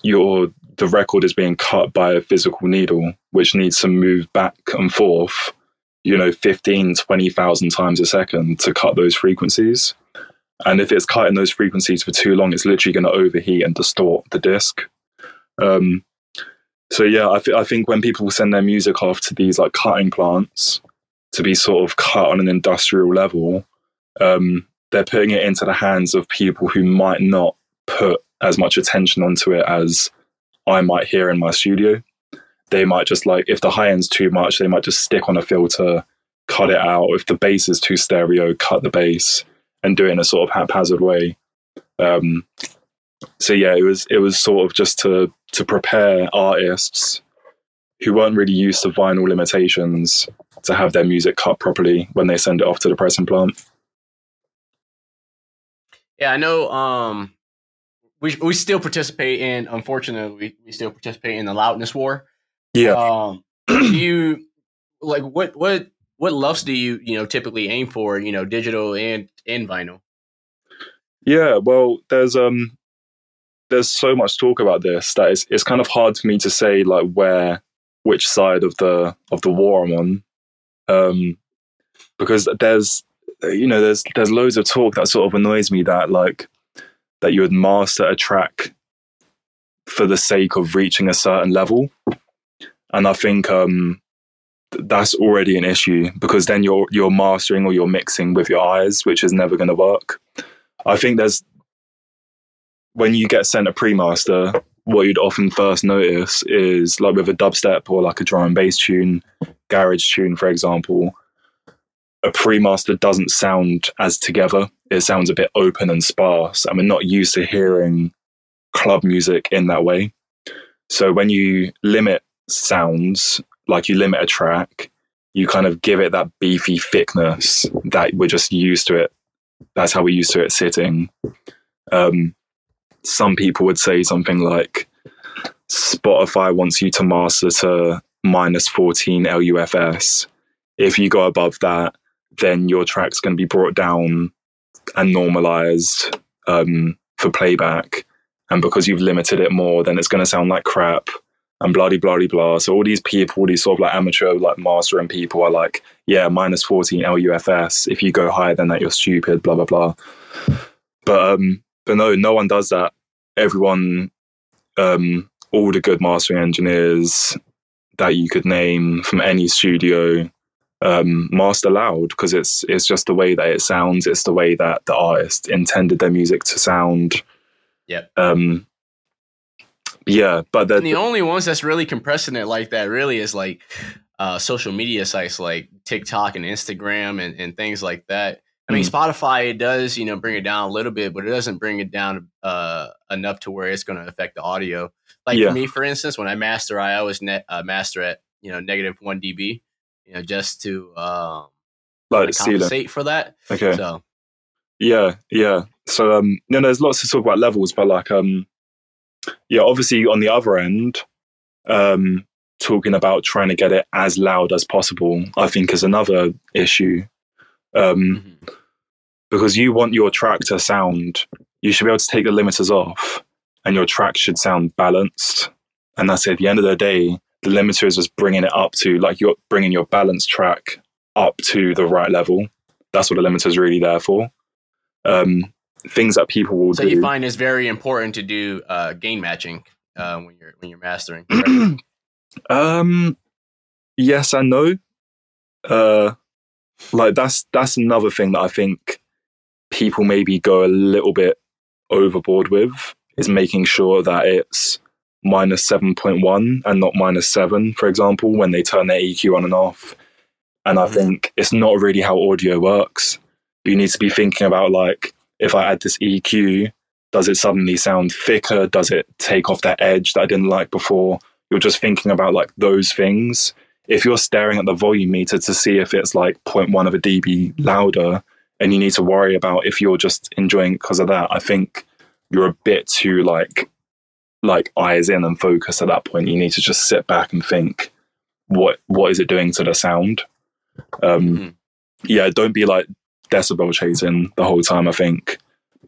your the record is being cut by a physical needle, which needs to move back and forth, you know, 15, 20,000 times a second to cut those frequencies. And if it's cutting those frequencies for too long, it's literally going to overheat and distort the disc. Um, so yeah, I, th- I think when people send their music off to these like cutting plants to be sort of cut on an industrial level, um, they're putting it into the hands of people who might not put as much attention onto it as I might hear in my studio. They might just like if the high end's too much, they might just stick on a filter, cut it out. If the bass is too stereo, cut the bass and do it in a sort of haphazard way. Um, so yeah, it was it was sort of just to to prepare artists who weren't really used to vinyl limitations to have their music cut properly when they send it off to the pressing plant. yeah i know um we, we still participate in unfortunately we, we still participate in the loudness war. Yeah, um do you like what what what LUFS do you you know typically aim for you know digital and and vinyl? Yeah, well, there's um, there's so much talk about this that it's it's kind of hard for me to say like where which side of the of the war I'm on, um, because there's you know there's there's loads of talk that sort of annoys me that like that you would master a track for the sake of reaching a certain level, and I think um th- that's already an issue because then you're you're mastering or you're mixing with your eyes, which is never going to work. I think there's when you get sent a pre-master, what you'd often first notice is like with a dubstep or like a drum and bass tune, garage tune, for example, a pre-master doesn't sound as together. It sounds a bit open and sparse, and we're not used to hearing club music in that way. So when you limit sounds, like you limit a track, you kind of give it that beefy thickness that we're just used to it that's how we're used to it sitting. Um, some people would say something like Spotify wants you to master to minus 14 LUFS. If you go above that, then your track's going to be brought down and normalized um, for playback. And because you've limited it more, then it's going to sound like crap and bloody bloody blah. So all these people, all these sort of like amateur like mastering people are like, yeah, minus 14 LUFS. If you go higher than that, you're stupid, blah blah blah. But um, but no, no one does that. Everyone, um, all the good mastering engineers that you could name from any studio, um, master loud because it's it's just the way that it sounds. It's the way that the artist intended their music to sound. Yep. Um, yeah, but the, the only ones that's really compressing it like that really is like uh, social media sites like TikTok and Instagram and, and things like that. I mean, mm. Spotify it does you know bring it down a little bit, but it doesn't bring it down uh, enough to where it's going to affect the audio. Like yeah. for me, for instance, when I master, I always net, uh, master at you know negative one dB, you know, just to um, like compensate for that. Okay. So yeah, yeah. So um, you know, there's lots to talk about levels, but like um, yeah, obviously on the other end, um, talking about trying to get it as loud as possible, I think is another issue. Um, mm-hmm. because you want your track to sound, you should be able to take the limiters off, and your track should sound balanced. And that's it. At the end of the day, the limiter is just bringing it up to like you're bringing your balance track up to the right level. That's what the limiter is really there for. Um, things that people will do. so do. you find it's very important to do uh, gain matching uh, when you're when you're mastering. um, yes and no. Uh, like that's that's another thing that I think people maybe go a little bit overboard with is making sure that it's minus 7.1 and not minus 7 for example when they turn their EQ on and off and I mm-hmm. think it's not really how audio works you need to be thinking about like if I add this EQ, does it suddenly sound thicker? Does it take off that edge that I didn't like before? You're just thinking about like those things. If you're staring at the volume meter to see if it's like 0.1 of a dB louder, and you need to worry about if you're just enjoying it because of that, I think you're a bit too like like eyes in and focus at that point. You need to just sit back and think, what what is it doing to the sound? Um, mm-hmm. Yeah, don't be like decibel chasing the whole time, I think.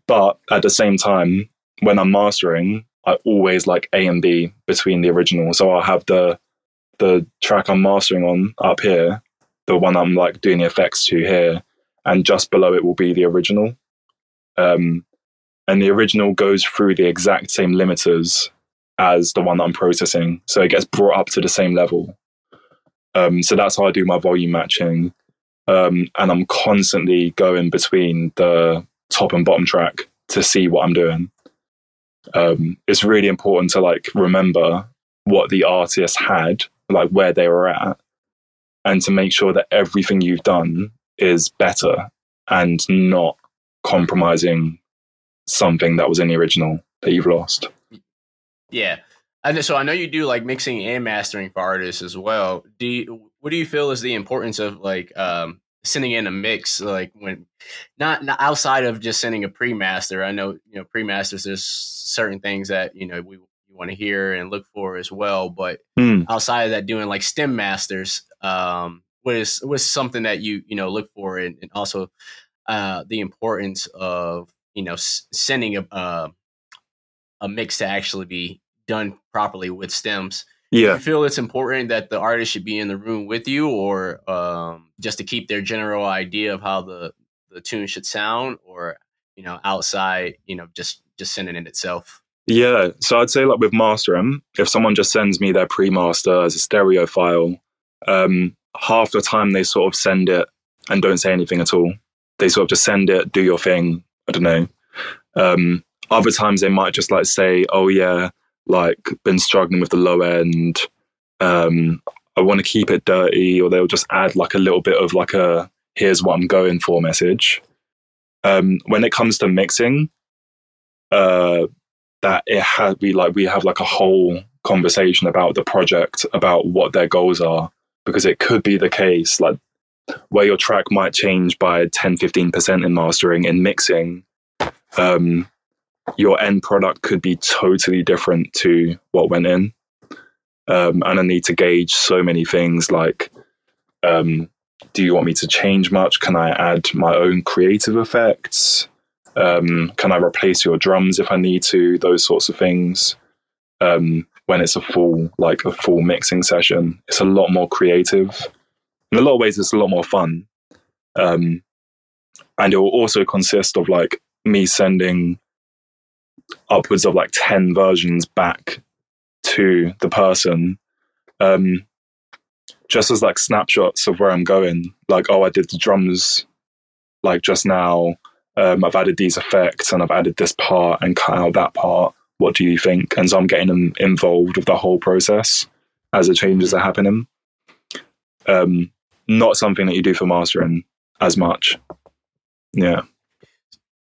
But at the same time, when I'm mastering, I always like A and B between the original. So I'll have the the track I'm mastering on up here, the one I'm like doing the effects to here, and just below it will be the original. Um, and the original goes through the exact same limiters as the one that I'm processing, so it gets brought up to the same level. Um, so that's how I do my volume matching um, and I'm constantly going between the top and bottom track to see what I'm doing. Um, it's really important to like remember what the artist had, like where they were at, and to make sure that everything you've done is better and not compromising something that was in the original that you've lost. Yeah. And so I know you do like mixing and mastering for artists as well. Do you, what do you feel is the importance of like um, sending in a mix like when not, not outside of just sending a pre-master i know you know pre-masters there's certain things that you know we want to hear and look for as well but mm. outside of that doing like stem masters um what is what's something that you you know look for and, and also uh the importance of you know s- sending a uh, a mix to actually be done properly with stems yeah. you feel it's important that the artist should be in the room with you or um, just to keep their general idea of how the, the tune should sound or, you know, outside, you know, just, just sending it itself? Yeah. So I'd say like with mastering, if someone just sends me their pre-master as a stereo file, um, half the time they sort of send it and don't say anything at all. They sort of just send it, do your thing. I don't know. Um, other times they might just like say, oh yeah, like been struggling with the low end. Um, I want to keep it dirty, or they'll just add like a little bit of like a here's what I'm going for message. Um, when it comes to mixing, uh, that it had we like we have like a whole conversation about the project, about what their goals are, because it could be the case like where your track might change by 10 15% in mastering in mixing um, your end product could be totally different to what went in. Um, and I need to gauge so many things like um, do you want me to change much? Can I add my own creative effects? Um, can I replace your drums if I need to? Those sorts of things. Um, when it's a full, like a full mixing session, it's a lot more creative. In a lot of ways, it's a lot more fun. Um, and it will also consist of like me sending upwards of like 10 versions back to the person um, just as like snapshots of where i'm going. Like oh i did the drums like just now. Um, i've added these effects and i've added this part and cut out that part. What do you think? And so i'm getting them involved with the whole process as the changes are happening. Um, not something that you do for mastering as much. Yeah.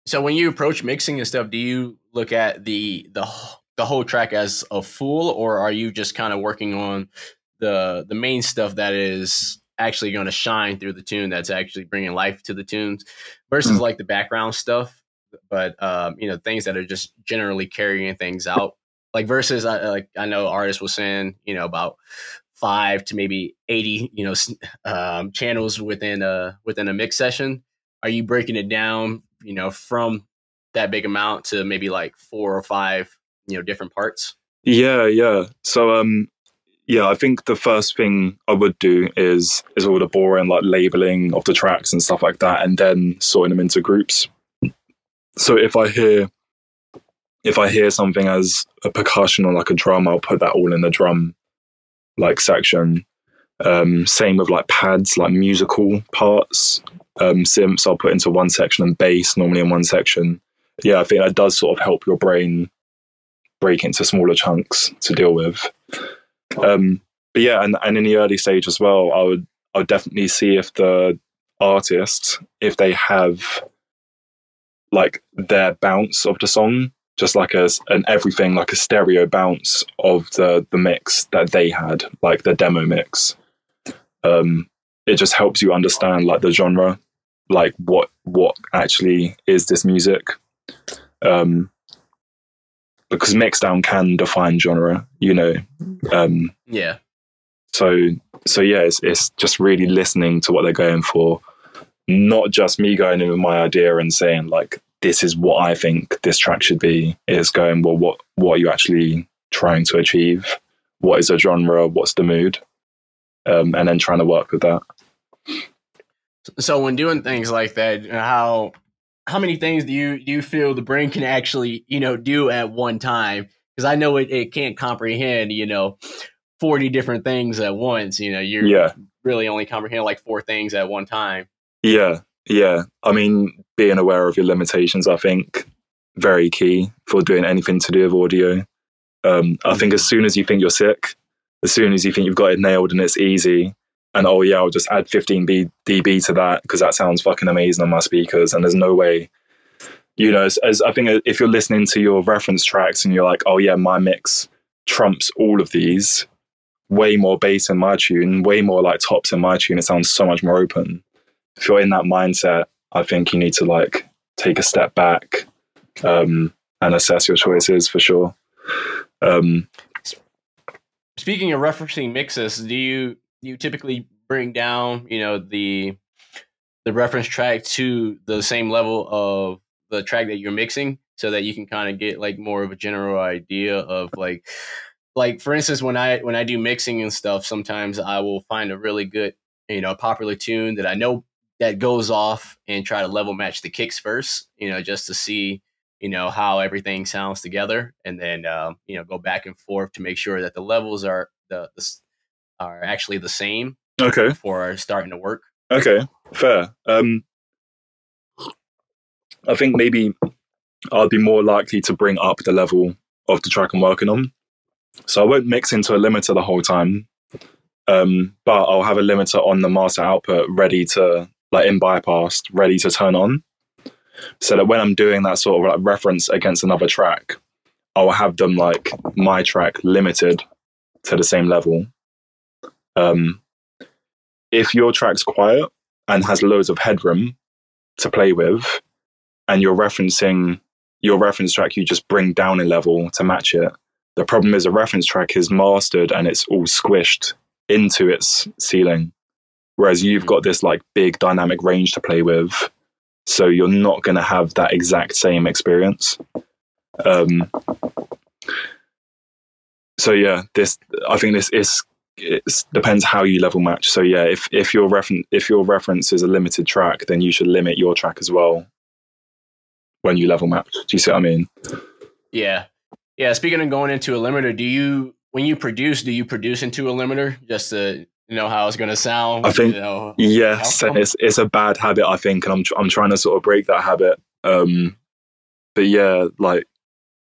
So when you approach mixing and stuff, do you look at the the the whole track as a full, or are you just kind of working on the the main stuff that is actually going to shine through the tune that's actually bringing life to the tunes versus mm. like the background stuff but um, you know things that are just generally carrying things out like versus uh, like i know artists were saying you know about five to maybe 80 you know um, channels within a within a mix session. Are you breaking it down you know from that big amount to maybe like four or five you know different parts? Yeah yeah. So um yeah i think the first thing i would do is is all the boring like labeling of the tracks and stuff like that and then sorting them into groups. So if i hear if i hear something as a percussion or like a drum i'll put that all in the drum like section. Um, same with like pads, like musical parts. Um, synths I'll put into one section and bass normally in one section. Yeah, I think that does sort of help your brain break into smaller chunks to deal with. Um, but yeah, and, and in the early stage as well, I would I would definitely see if the artist, if they have like their bounce of the song just like a, an everything like a stereo bounce of the the mix that they had like the demo mix. Um it just helps you understand like the genre like what what actually is this music. Um because mixdown can define genre you know? Um yeah. so so yeah it's, it's just really listening to what they're going for. Not just me going in with my idea and saying like this is what I think this track should be is going, well, what, what are you actually trying to achieve? What is the genre? What's the mood? Um, and then trying to work with that. So when doing things like that, how how many things do you do you feel the brain can actually you know do at one time? Because I know it, it can't comprehend you know forty different things at once. You know you're yeah. really only comprehend like four things at one time. Yeah, yeah. I mean, being aware of your limitations, I think, very key for doing anything to do with audio. Um, I think as soon as you think you're sick, as soon as you think you've got it nailed and it's easy, and oh yeah, I'll just add 15 B- dB to that because that sounds fucking amazing on my speakers, and there's no way. You know, as, as I think if you're listening to your reference tracks and you're like, oh yeah, my mix trumps all of these, way more bass in my tune, way more like tops in my tune. It sounds so much more open. If you're in that mindset, I think you need to like take a step back um, and assess your choices for sure. Um, Speaking of referencing mixes, do you do you typically bring down you know the the reference track to the same level of the track that you're mixing so that you can kind of get like more of a general idea of like like for instance when i when i do mixing and stuff sometimes i will find a really good you know popular tune that i know that goes off and try to level match the kicks first, you know, just to see, you know, how everything sounds together, and then um, you know go back and forth to make sure that the levels are the, the are actually the same. Okay. Before starting to work. Okay, fair. Um, I think maybe I'll be more likely to bring up the level of the track I'm working on. So I won't mix into a limiter the whole time, um, but I'll have a limiter on the master output ready to like in bypassed, ready to turn on. So that when I'm doing that sort of like reference against another track, I'll have them like my track limited to the same level. Um, if your track's quiet and has loads of headroom to play with, and you're referencing your reference track, you just bring down a level to match it. The problem is a reference track is mastered and it's all squished into its ceiling. Whereas you've got this like big dynamic range to play with. So you're not going to have that exact same experience. Um, so yeah, this I think this is it depends how you level match. So yeah, if if your reference if your reference is a limited track, then you should limit your track as well when you level match. Do you see what I mean? Yeah, yeah. Speaking of going into a limiter, do you when you produce, do you produce into a limiter just to know how it's going to sound. I think you know, yes, and it's it's a bad habit. I think, and I'm I'm trying to sort of break that habit. Um, but yeah, like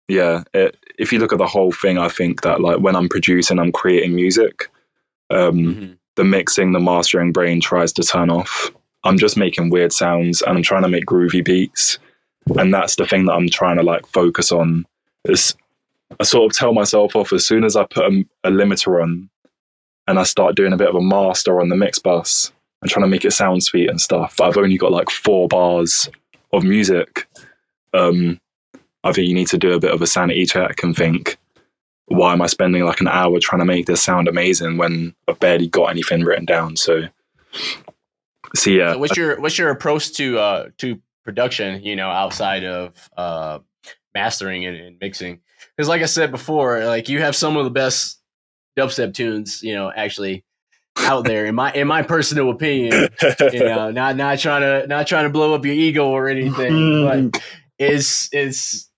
yeah, it, if you look at the whole thing, I think that like when I'm producing, I'm creating music. Um, mm-hmm. the mixing, the mastering brain tries to turn off. I'm just making weird sounds and I'm trying to make groovy beats. And that's the thing that I'm trying to like focus on. Is I sort of tell myself off as soon as I put a, a limiter on and I start doing a bit of a master on the mix bus and trying to make it sound sweet and stuff. But I've only got like four bars of music. Um, I think you need to do a bit of a sanity check and think, why am I spending like an hour trying to make this sound amazing when I've barely got anything written down? So, so yeah. So what's your what's your approach to uh to production? You know, outside of uh mastering and, and mixing, because like I said before, like you have some of the best dubstep tunes, you know, actually out there in my in my personal opinion. you know, not not trying to not trying to blow up your ego or anything, but it's it's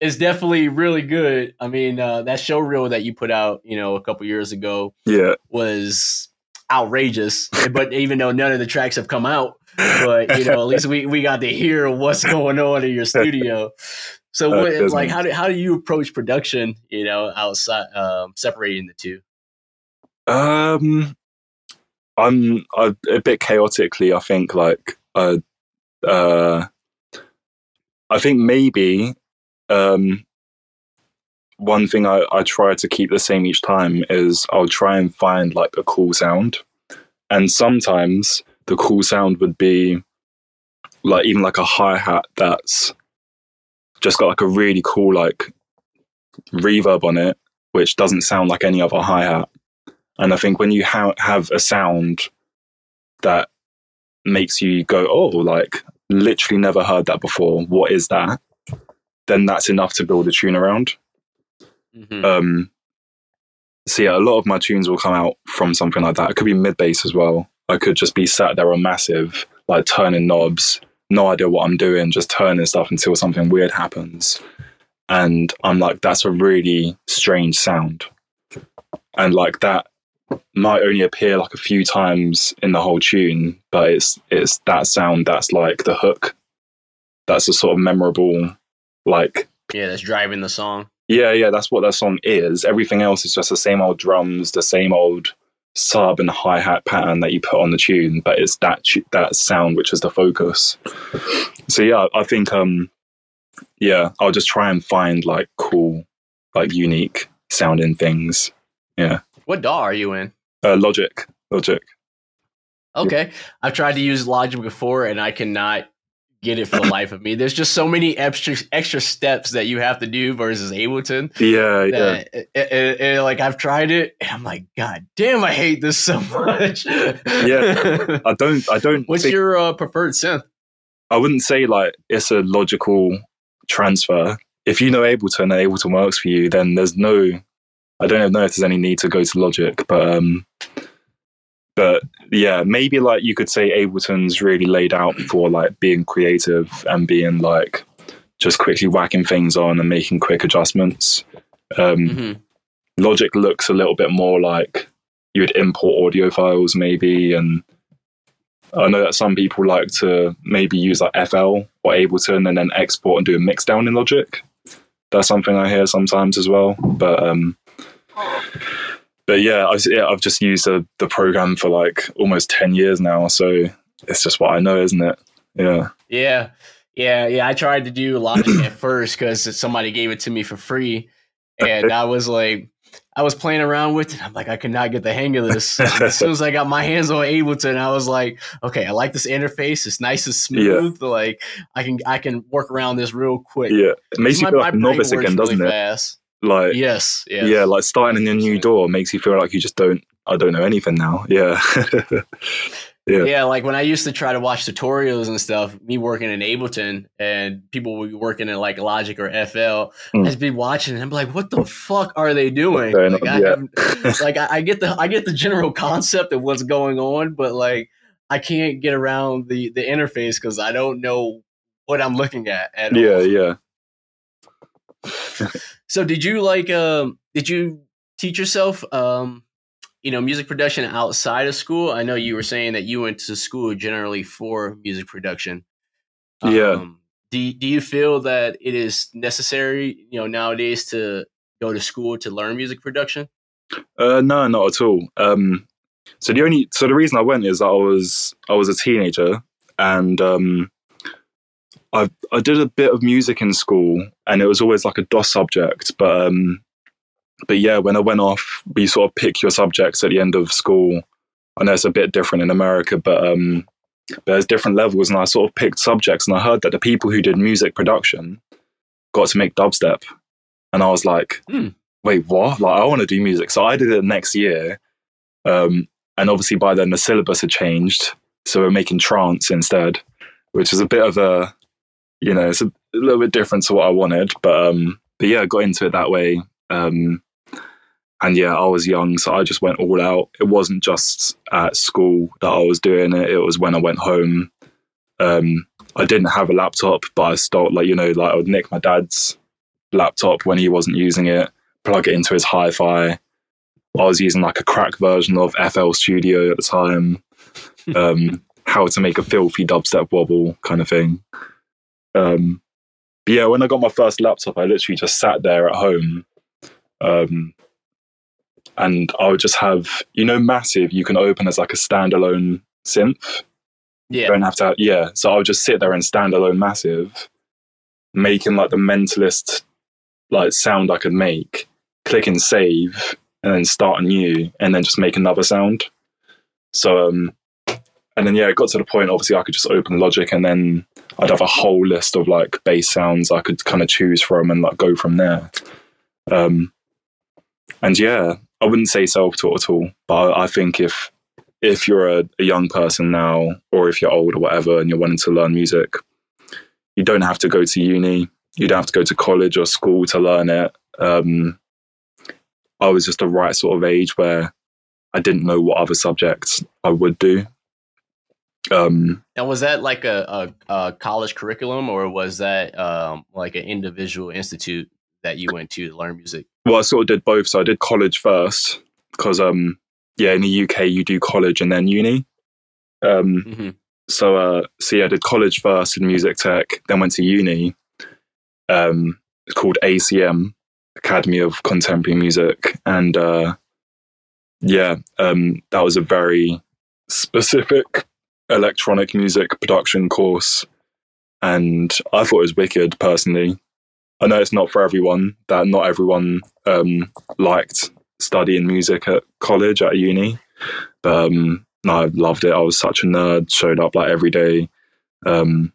it's definitely really good. I mean, uh, that show reel that you put out, you know, a couple years ago, yeah, was outrageous. but even though none of the tracks have come out, but you know, at least we we got to hear what's going on in your studio. So, what, like, how do how do you approach production? You know, outside um, separating the two. Um, I'm a, a bit chaotically. I think like uh, uh, I think maybe um, one thing I, I try to keep the same each time is I'll try and find like a cool sound, and sometimes the cool sound would be like even like a hi hat that's just got like a really cool like reverb on it, which doesn't sound like any other hi hat. And I think when you ha- have a sound that makes you go, oh, like literally never heard that before. What is that? Then that's enough to build a tune around. Mm-hmm. Um, so yeah, a lot of my tunes will come out from something like that. It could be mid bass as well. I could just be sat there on Massive, like turning knobs, no idea what I'm doing, just turning stuff until something weird happens. And I'm like, that's a really strange sound. And like that might only appear like a few times in the whole tune, but it's it's that sound that's like the hook. That's a sort of memorable, like yeah, that's driving the song. Yeah, yeah, that's what that song is. Everything else is just the same old drums, the same old sub and hi hat pattern that you put on the tune, but it's that that sound which is the focus. So yeah, I think um yeah, I'll just try and find like cool, like unique sounding things. Yeah. What DAW are you in? Uh, Logic. Logic. Okay. I've tried to use Logic before and I cannot get it for the life of me. There's just so many extra extra steps that you have to do versus Ableton. Yeah, yeah. It, it, it, like I've tried it, and I'm like, God damn, I hate this so much. yeah, I don't. I don't. What's think, your uh, preferred synth? I wouldn't say like it's a logical transfer. If you know Ableton and Ableton works for you, then there's no I don't know if there's any need to go to Logic, but um, but yeah, maybe like you could say Ableton's really laid out for like being creative and being like just quickly whacking things on and making quick adjustments. Um, mm-hmm. Logic looks a little bit more like you would import audio files maybe, and I know that some people like to maybe use like FL or Ableton and then export and do a mix down in Logic. That's something I hear sometimes as well, but um, but yeah, I've, yeah, I've just used the, the program for like almost 10 years now. So it's just what I know, isn't it? Yeah. Yeah. Yeah. Yeah. I tried to do Logic at first because somebody gave it to me for free. And I was like, I was playing around with it. I'm like, I could not get the hang of this. as soon as I got my hands on Ableton, I was like, okay, I like this interface. It's nice and smooth. Yeah. Like I can I can work around this real quick. Yeah, it makes you feel like a novice again, doesn't really it? Fast. Like yes, yes. yeah, like starting in a new DAW makes you feel like you just don't. I don't know anything now. Yeah. yeah. Yeah, like when I used to try to watch tutorials and stuff, me working in Ableton and people would be working in like Logic or FL, mm. I'd be watching and I'm like, what the fuck are they doing? Like, I, like I, I, get the I get the general concept of what's going on, but like I can't get around the the interface because I don't know what I'm looking at. at yeah, all. yeah. so did you like um did you teach yourself um you know music production outside of school? I know you were saying that you went to school generally for music production. Yeah. Um, do do you feel that it is necessary, you know, nowadays to go to school to learn music production? Uh, no, not at all. Um, so the only so the reason I went is that I was I was a teenager and um, I I did a bit of music in school and it was always like a DOS subject, but um, but yeah, when I went off, we sort of pick your subjects at the end of school. I know it's a bit different in America, but um, there's different levels, and I sort of picked subjects, and I heard that the people who did music production got to make dubstep, and I was like, Hmm. wait, what? Like, I want to do music, so I did it next year, um, and obviously by then the syllabus had changed, so we're making trance instead, which is a bit of a, you know, it's a, little bit different to what I wanted, but um, but yeah, I got into it that way. Um, and yeah, I was young, so I just went all out. It wasn't just at school that I was doing it; it was when I went home. Um, I didn't have a laptop, but I stole, like you know, like I would nick my dad's laptop when he wasn't using it, plug it into his hi-fi. I was using like a crack version of FL Studio at the time. Um, how to make a filthy dubstep wobble kind of thing. Um, but yeah, when I got my first laptop, I literally just sat there at home. Um, and I would just have, you know, Massive, you can open as like a standalone synth. You Yeah. don't have to, yeah. So I would just sit there in standalone Massive, making like the mentalist like sound I could make, click and save, and then start anew, and then just make another sound. So, um, and then yeah, it got to the point. Obviously, I could just open Logic, and then I'd have a whole list of like bass sounds I could kind of choose from, and like go from there. Um, and yeah, I wouldn't say self-taught at all, but I, I think if if you're a, a young person now, or if you're old or whatever, and you're wanting to learn music, you don't have to go to uni. You don't have to go to college or school to learn it. Um, I was just the right sort of age where I didn't know what other subjects I would do. Um, And was that like a, a, a college curriculum, or was that um, like an individual institute that you went to to learn music? well, I sort of did both. So I did college first because, um, yeah, in the UK you do college and then uni. Um, hmm so uh so yeah, I did college first in music tech, then went to uni. Um it's called ACM, Academy of Contemporary Music. And uh yeah, um that was a very specific electronic music production course. And I thought it was wicked personally. I know it's not for everyone, that not everyone um liked studying music at college at uni. But um I loved it. I was such a nerd. Showed up like every day. Um,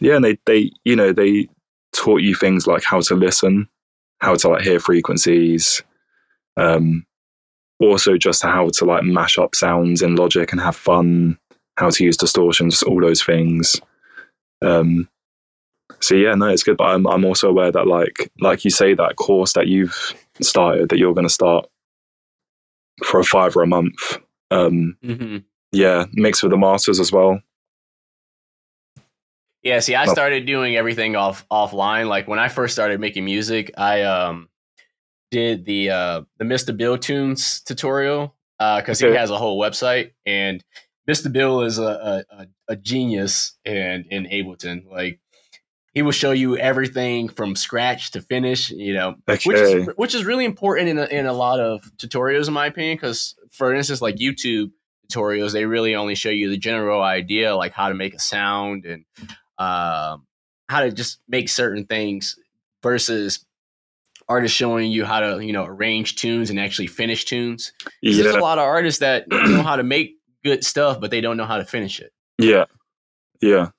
yeah, and they they you know they taught you things like how to listen, how to like hear frequencies, um, also just how to like mash up sounds in Logic and have fun, how to use distortions, all those things. Um, so yeah, no, it's good. But I'm I'm also aware that like like you say that course that you've started that you're going to start for a five or a month. Um, hmm yeah, mixed with the masters as well. Yeah, see, I started doing everything off offline. Like when I first started making music, I um did the uh the Mr. Bill tunes tutorial because he Okay. has a whole website, and Mr. Bill is a a, a, genius and in Ableton. Like he will show you everything from scratch to finish. You know, which is which is really important in a, in a lot of tutorials, in my opinion. Because for instance, like YouTube tutorials, they really only show you the general idea, like how to make a sound and um, how to just make certain things, versus artists showing you how to you know arrange tunes and actually finish tunes. 'Cause There's a lot of artists that know how to make good stuff, but they don't know how to finish it. yeah, yeah,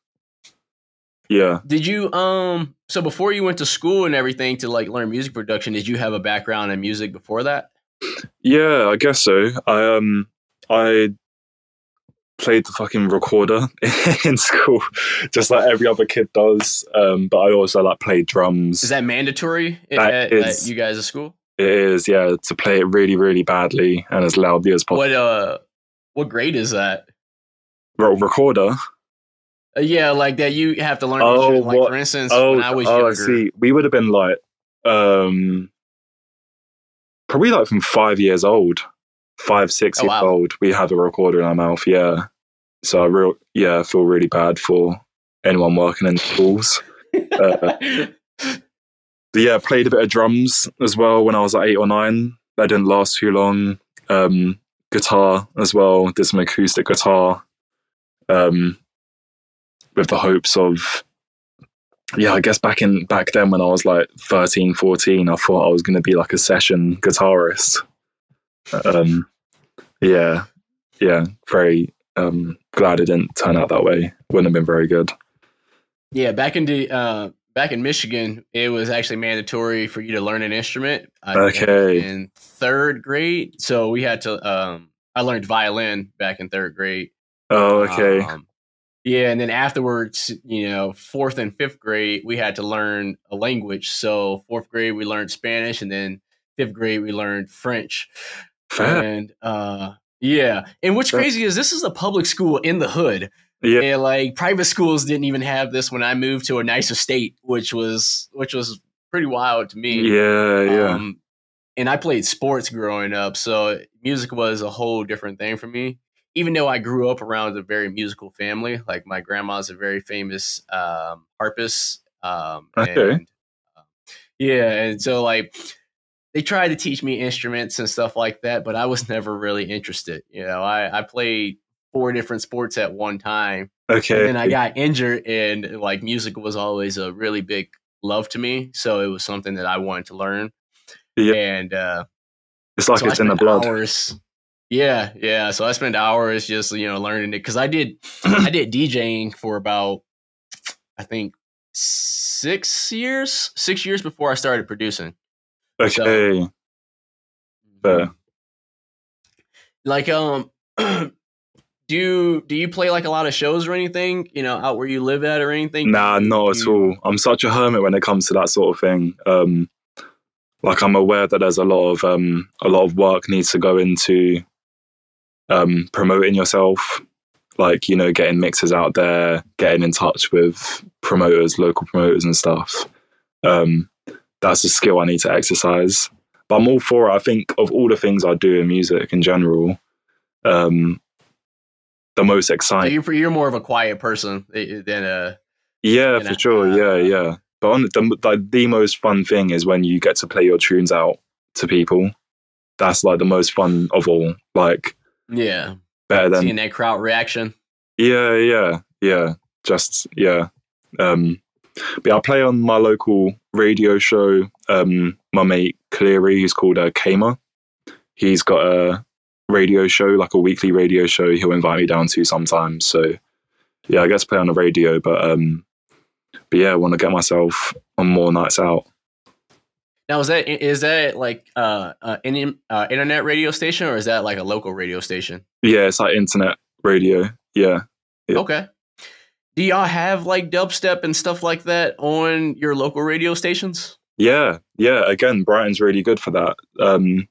yeah. Did you um so before you went to school and everything to like learn music production, did you have a background in music before that? Yeah, I guess so. I um I played the fucking recorder in school, just like every other kid does. Um, but I also like played drums. Is that mandatory at, That at, is- at you guys at school? it is, yeah, to play it really, really badly and as loudly as possible. What uh what grade is that? Re- recorder. Uh, yeah, like that you have to learn Oh, like what- for instance, Oh, when I was oh, younger. I see. We would have been like, um, probably like from five years old, five, six Oh, years wow. old. We had a recorder in our mouth. Yeah. So I real, yeah, I feel really bad for anyone working in schools. Uh, But yeah, played a bit of drums as well when I was like eight or nine. That didn't last too long. Um, guitar as well. Did some acoustic guitar, um, with the hopes of, yeah, I guess back in back then when I was like 13, 14, I thought I was going to be like a session guitarist. Um, yeah, yeah, very um, glad it didn't turn out that way. Wouldn't have been very good. Yeah, back in the uh, back in Michigan, it was actually mandatory for you to learn an instrument. I Okay. In third grade, so we had to. Um, I learned violin back in third grade. Oh, okay. Um, yeah, and then afterwards, you know, fourth and fifth grade, we had to learn a language. So fourth grade, we learned Spanish, and then fifth grade, we learned French. Fair. And uh, yeah, and what's Fair. crazy is this is a public school in the hood. Yeah. And like private schools didn't even have this when I moved to a nicer state, which was which was pretty wild to me. Yeah, yeah. Um, and I played sports growing up, so music was a whole different thing for me. Even though I grew up around a very musical family, like my grandma's a very famous um, harpist. Um, Okay. And, uh, yeah, and so like they tried to teach me instruments and stuff like that, but I was never really interested. You know, I, I played four different sports at one time, okay. and then I got injured, and like music was always a really big love to me. So it was something that I wanted to learn. Yeah. And uh, it's like so it's in the blood. Hours, yeah, yeah. So I spent hours just you know learning it because I did I did DJing for about I think six years, six years before I started producing. Okay. Fair. Like um. Do you, do you play like a lot of shows or anything? You know, out where you live at or anything? Nah, not at all. I'm such a hermit when it comes to that sort of thing. Um, like I'm aware that there's a lot of um, a lot of work needs to go into um, promoting yourself, like you know, getting mixes out there, getting in touch with promoters, local promoters, and stuff. Um, that's a skill I need to exercise. But I'm all for it. I think of all the things I do in music in general, um, the most So exciting. you're you're more of a quiet person than a Yeah, for sure. uh, yeah, yeah. But on the like the most fun thing is when you get to play your tunes out to people. That's like the most fun of all. Like yeah. better than Seeing that crowd reaction. yeah, yeah, yeah. Just yeah. Um, but yeah, I play on my local radio show. Um, my mate Cleary, who's called uh, Kamer. He's got a radio show, like a weekly radio show. He'll invite me down to sometimes. So yeah, I guess play on the radio. But um, but yeah, I want to get myself on more nights out. Now is that is that like uh, uh, uh internet radio station or is that like a local radio station? Yeah, it's like internet radio. Yeah. Yeah. Okay. Do y'all have like dubstep and stuff like that on your local radio stations? Yeah, yeah. Again, Brighton's really good for that. Um,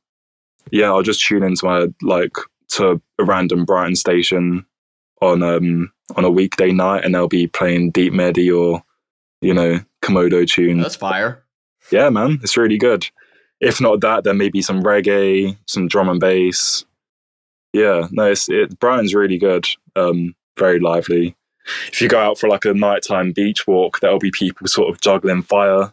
yeah, I'll just tune into my like to a random Brighton station on um on a weekday night, and they'll be playing deep medi or you know Komodo tune. That's fire. Yeah, man, it's really good. If not that, then maybe some reggae, some drum and bass. Yeah, no, it's it. Brighton's really good. Um, very lively. If you go out for like a nighttime beach walk, there'll be people sort of juggling fire,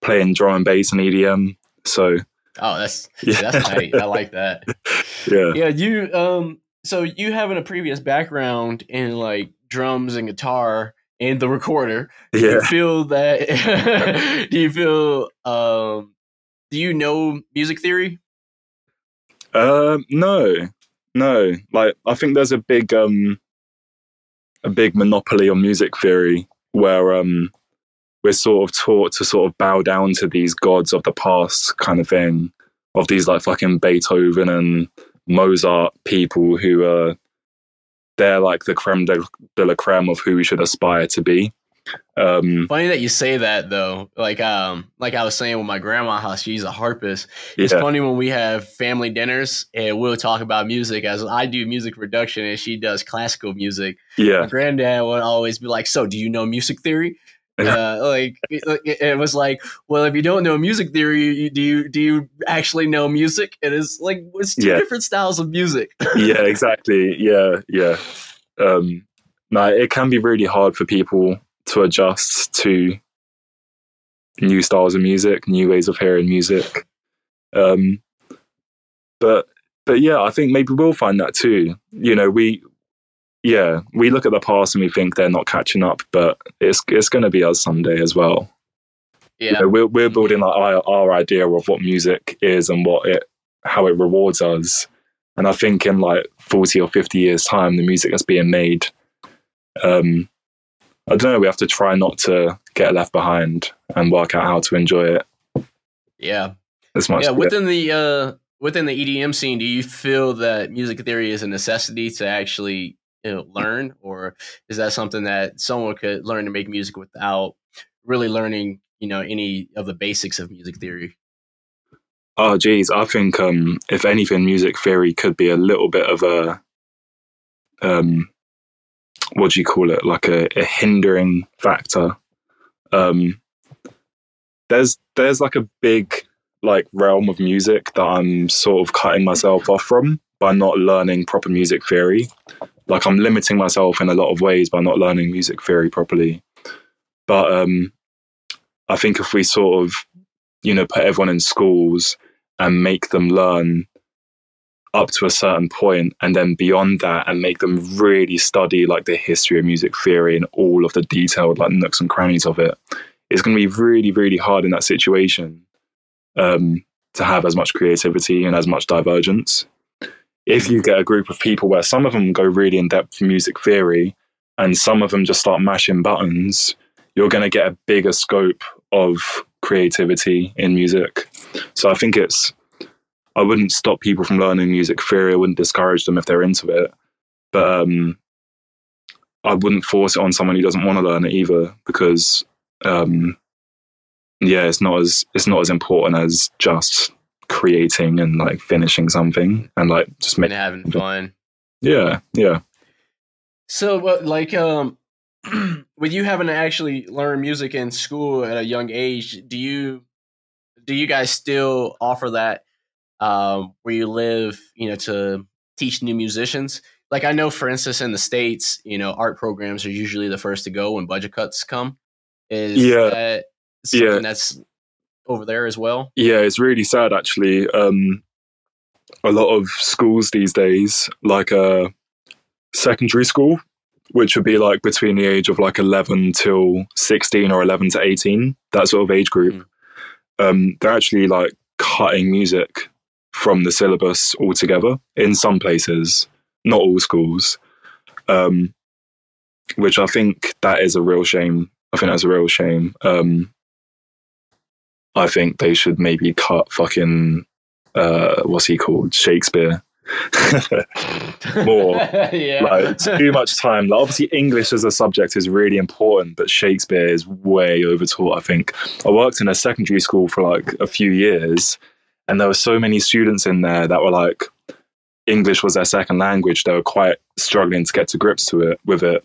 playing drum and bass and EDM. So Oh, that's yeah, that's tight. I like that. yeah, Yeah, you um so you having a previous background in like drums and guitar and the recorder. Do yeah. you feel that do you feel um do you know music theory? Um, no, no. Like I think there's a big um a big monopoly on music theory where um we're sort of taught to sort of bow down to these gods of the past kind of thing of these like fucking Beethoven and Mozart people who are they're like the creme de, de la creme of who we should aspire to be. Um, Funny that you say that though. Like um like I was saying with my grandma how she's a harpist. It's yeah, funny when we have family dinners and we'll talk about music as I do music production and she does classical music. My yeah, granddad would always be like, "So, do you know music theory?" Uh, like it, was like, well, if you don't know music theory, you, do you do you actually know music? It is like it's two Yeah. different styles of music. yeah, exactly. Yeah, yeah. Um, no, it can be really hard for people to adjust to new styles of music, new ways of hearing music. Um, but but yeah, I think maybe we'll find that too. You know, we yeah, we look at the past and we think they're not catching up, but it's it's going to be us someday as well. Yeah, You know, we're we're building like our, our idea of what music is and what it how it rewards us. And I think in like forty or fifty years' time, the music that's being made, um, I don't know. We have to try not to get left behind and work out how to enjoy it yeah, as much. yeah. Within the uh, within the EDM scene, do you feel that music theory is a necessity to actually you know, learn, or is that something that someone could learn to make music without really learning, you know, any of the basics of music theory? Oh, geez, I think um, if anything, music theory could be a little bit of a um, what do you call it? Like a, a hindering factor. Um, there's there's like a big like realm of music that I'm sort of cutting myself off from by not learning proper music theory. Like I'm limiting myself in a lot of ways by not learning music theory properly. But um, I think if we sort of you know put everyone in schools and make them learn up to a certain point and then beyond that and make them really study like the history of music theory and all of the detailed like nooks and crannies of it it's going to be really really hard in that situation um, to have as much creativity and as much divergence if you get a group of people where some of them go really in depth music theory and some of them just start mashing buttons you're going to get a bigger scope of creativity in music so i think it's I wouldn't stop people from learning music theory. I wouldn't discourage them if they're into it, but um, I wouldn't force it on someone who doesn't want to learn it either. Because um, yeah, it's not as it's not as important as just creating and like finishing something and like just And making. having fun. Yeah, yeah. So, what, like, um, with you having to actually learn music in school at a young age, do you do you guys still offer that um, where you live? You know, to teach new musicians. Like, I know, for instance, in the states, you know, art programs are usually the first to go when budget cuts come. Is Yeah. that something Yeah. that's over there as well? Yeah, it's really sad actually. Um, a lot of schools these days, like uh, secondary school, which would be like between the age of like 11 till 16 or 11 to 18, that sort of age group, um, they're actually like cutting music from the syllabus altogether in some places, not all schools. Um, which I think that is a real shame. I think that's a real shame. Um, I think they should maybe cut fucking uh, what's he called Shakespeare. More. yeah. like too much time. Like, obviously, English as a subject is really important, but Shakespeare is way overtaught. I think I worked in a secondary school for like a few years, and there were so many students in there that were like English was their second language. They were quite struggling to get to grips to it with it,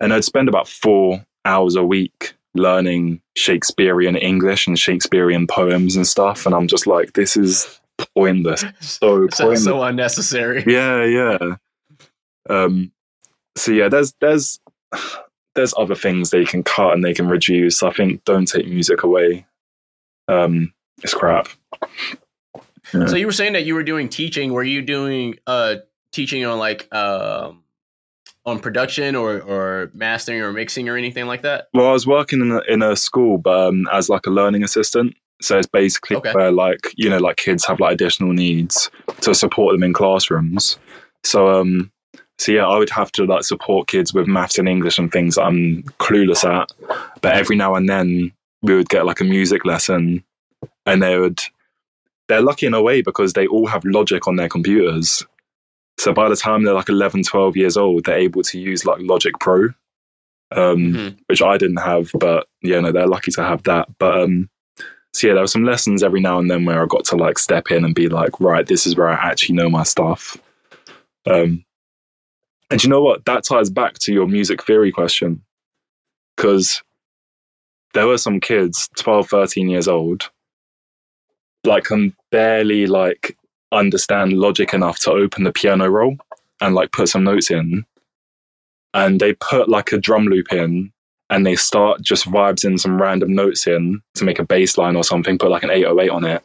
and I'd spend about four hours a week learning Shakespearean English and Shakespearean poems and stuff. And I'm just like, this is pointless. So pointless. so unnecessary. Yeah, yeah. Um, so yeah, there's there's there's other things they can cut and they can reduce. I think don't take music away. Um, it's crap. Yeah. So you were saying that you were doing teaching. Were you doing uh teaching on like um on production or or mastering or mixing or anything like that? Well, I was working in a, in a school, but um, as like a learning assistant. So it's basically Okay. where like you know like kids have like additional needs to support them in classrooms. So um, so yeah, I would have to like support kids with maths and English and things I'm clueless at. But every now and then we would get like a music lesson, and they would. They're lucky in a way because they all have Logic on their computers. So by the time they're like 11, 12 years old, they're able to use like Logic Pro, um, Mhm. which I didn't have. But yeah, no, they're lucky to have that. But um, so yeah, there were some lessons every now and then where I got to like step in and be like, right, this is where I actually know my stuff. Um, and you know what? That ties back to your music theory question. Because there were some kids, 12, 13 years old, like can barely like understand logic enough to open the piano roll and like put some notes in. And they put like a drum loop in and they start just vibes in some random notes in to make a bass line or something, put like an 808 on it.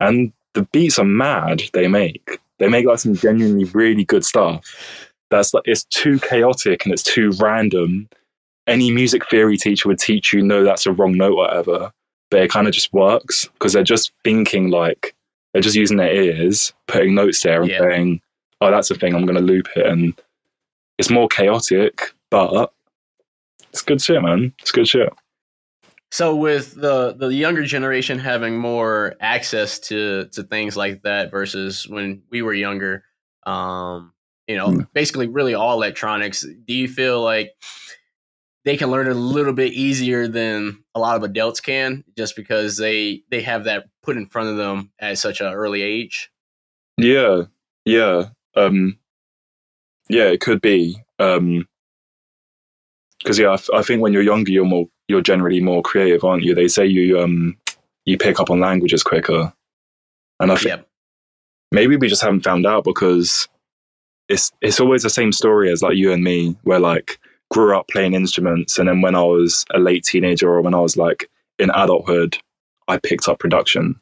And the beats are mad they make. They make like some genuinely really good stuff. That's like it's too chaotic and it's too random. Any music theory teacher would teach you, no, that's a wrong note, whatever. But it kind of just works because they're just thinking like they're just using their ears, putting notes there and Yeah. saying, "Oh, that's a thing. I'm going to loop it." And it's more chaotic, but it's good shit, man. It's good shit. So with the the younger generation having more access to to things like that versus when we were younger, um, you know, Hmm. basically really all electronics. Do you feel like they can learn it a little bit easier than a lot of adults can, just because they they have that put in front of them at such an early age? Yeah, yeah, um, yeah. It could be Um because yeah, I, f- I think when you're younger, you're more you're generally more creative, aren't you? They say you um you pick up on languages quicker, and I think Yep. maybe we just haven't found out because it's it's always the same story as like you and me, where like grew up playing instruments, and then when I was a late teenager or when I was like in adulthood, I picked up production,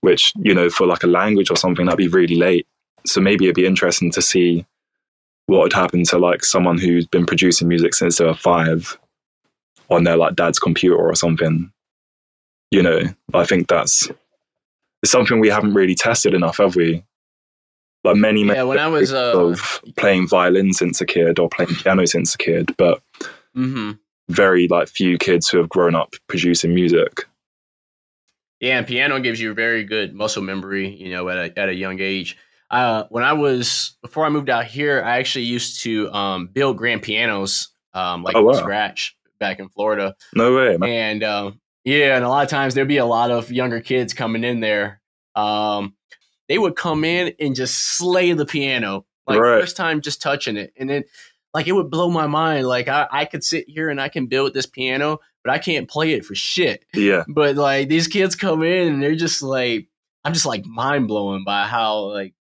which you know for like a language or something that'd be really late. So maybe it'd be interesting to see what would happen to like someone who's been producing music since they were five on their like dad's computer or something. You know, I think that's it's something we haven't really tested enough, have we? Like many, many Yeah, when I was uh, of playing violin since a kid or playing piano since a kid, but hmm very like few kids who have grown up producing music. Yeah, and piano gives you very good muscle memory, you know, at a, at a young age. Uh, when I was before I moved out here, I actually used to um, build grand pianos, um, like Oh, wow. scratch back in Florida. No way, man. And um, yeah, and a lot of times there'd be a lot of younger kids coming in there. Um, they would come in and just slay the piano, like Right. first time just touching it, and then like it would blow my mind. Like I, I could sit here and I can build this piano, but I can't play it for shit. Yeah, But like these kids come in and they're just like, I'm just like mind blown by how like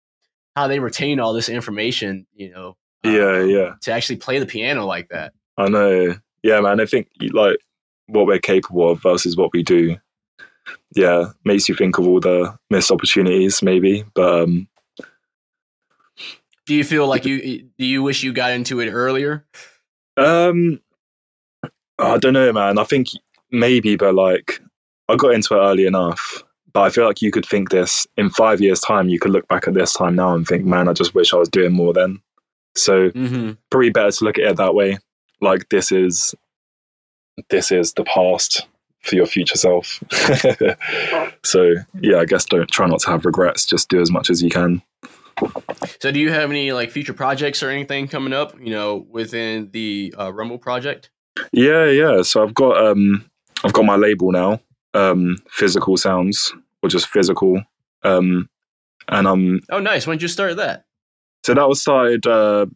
how they retain all this information, you know, uh, yeah, yeah. to actually play the piano like that. I know. Yeah, man. I think like what we're capable of versus what we do. Yeah, makes you think of all the missed opportunities, maybe. But um, Do you feel like you do you wish you got into it earlier? um, I don't know, man. I think maybe, but like I got into it early enough. But I feel like you could think this in five years' time. You could look back at this time now and think, man, I just wish I was doing more then. So Mm-hmm. probably better to look at it that way. Like this is this is the past for your future self. so yeah, I guess don't try not to have regrets. Just do as much as you can. So, do you have any like future projects or anything coming up? You know, within the uh, Rumble project. Yeah, yeah. So I've got um I've got my label now, um, Physical Sounds, or just Physical. Um and I'm Oh, nice. When did you start that? so that was started uh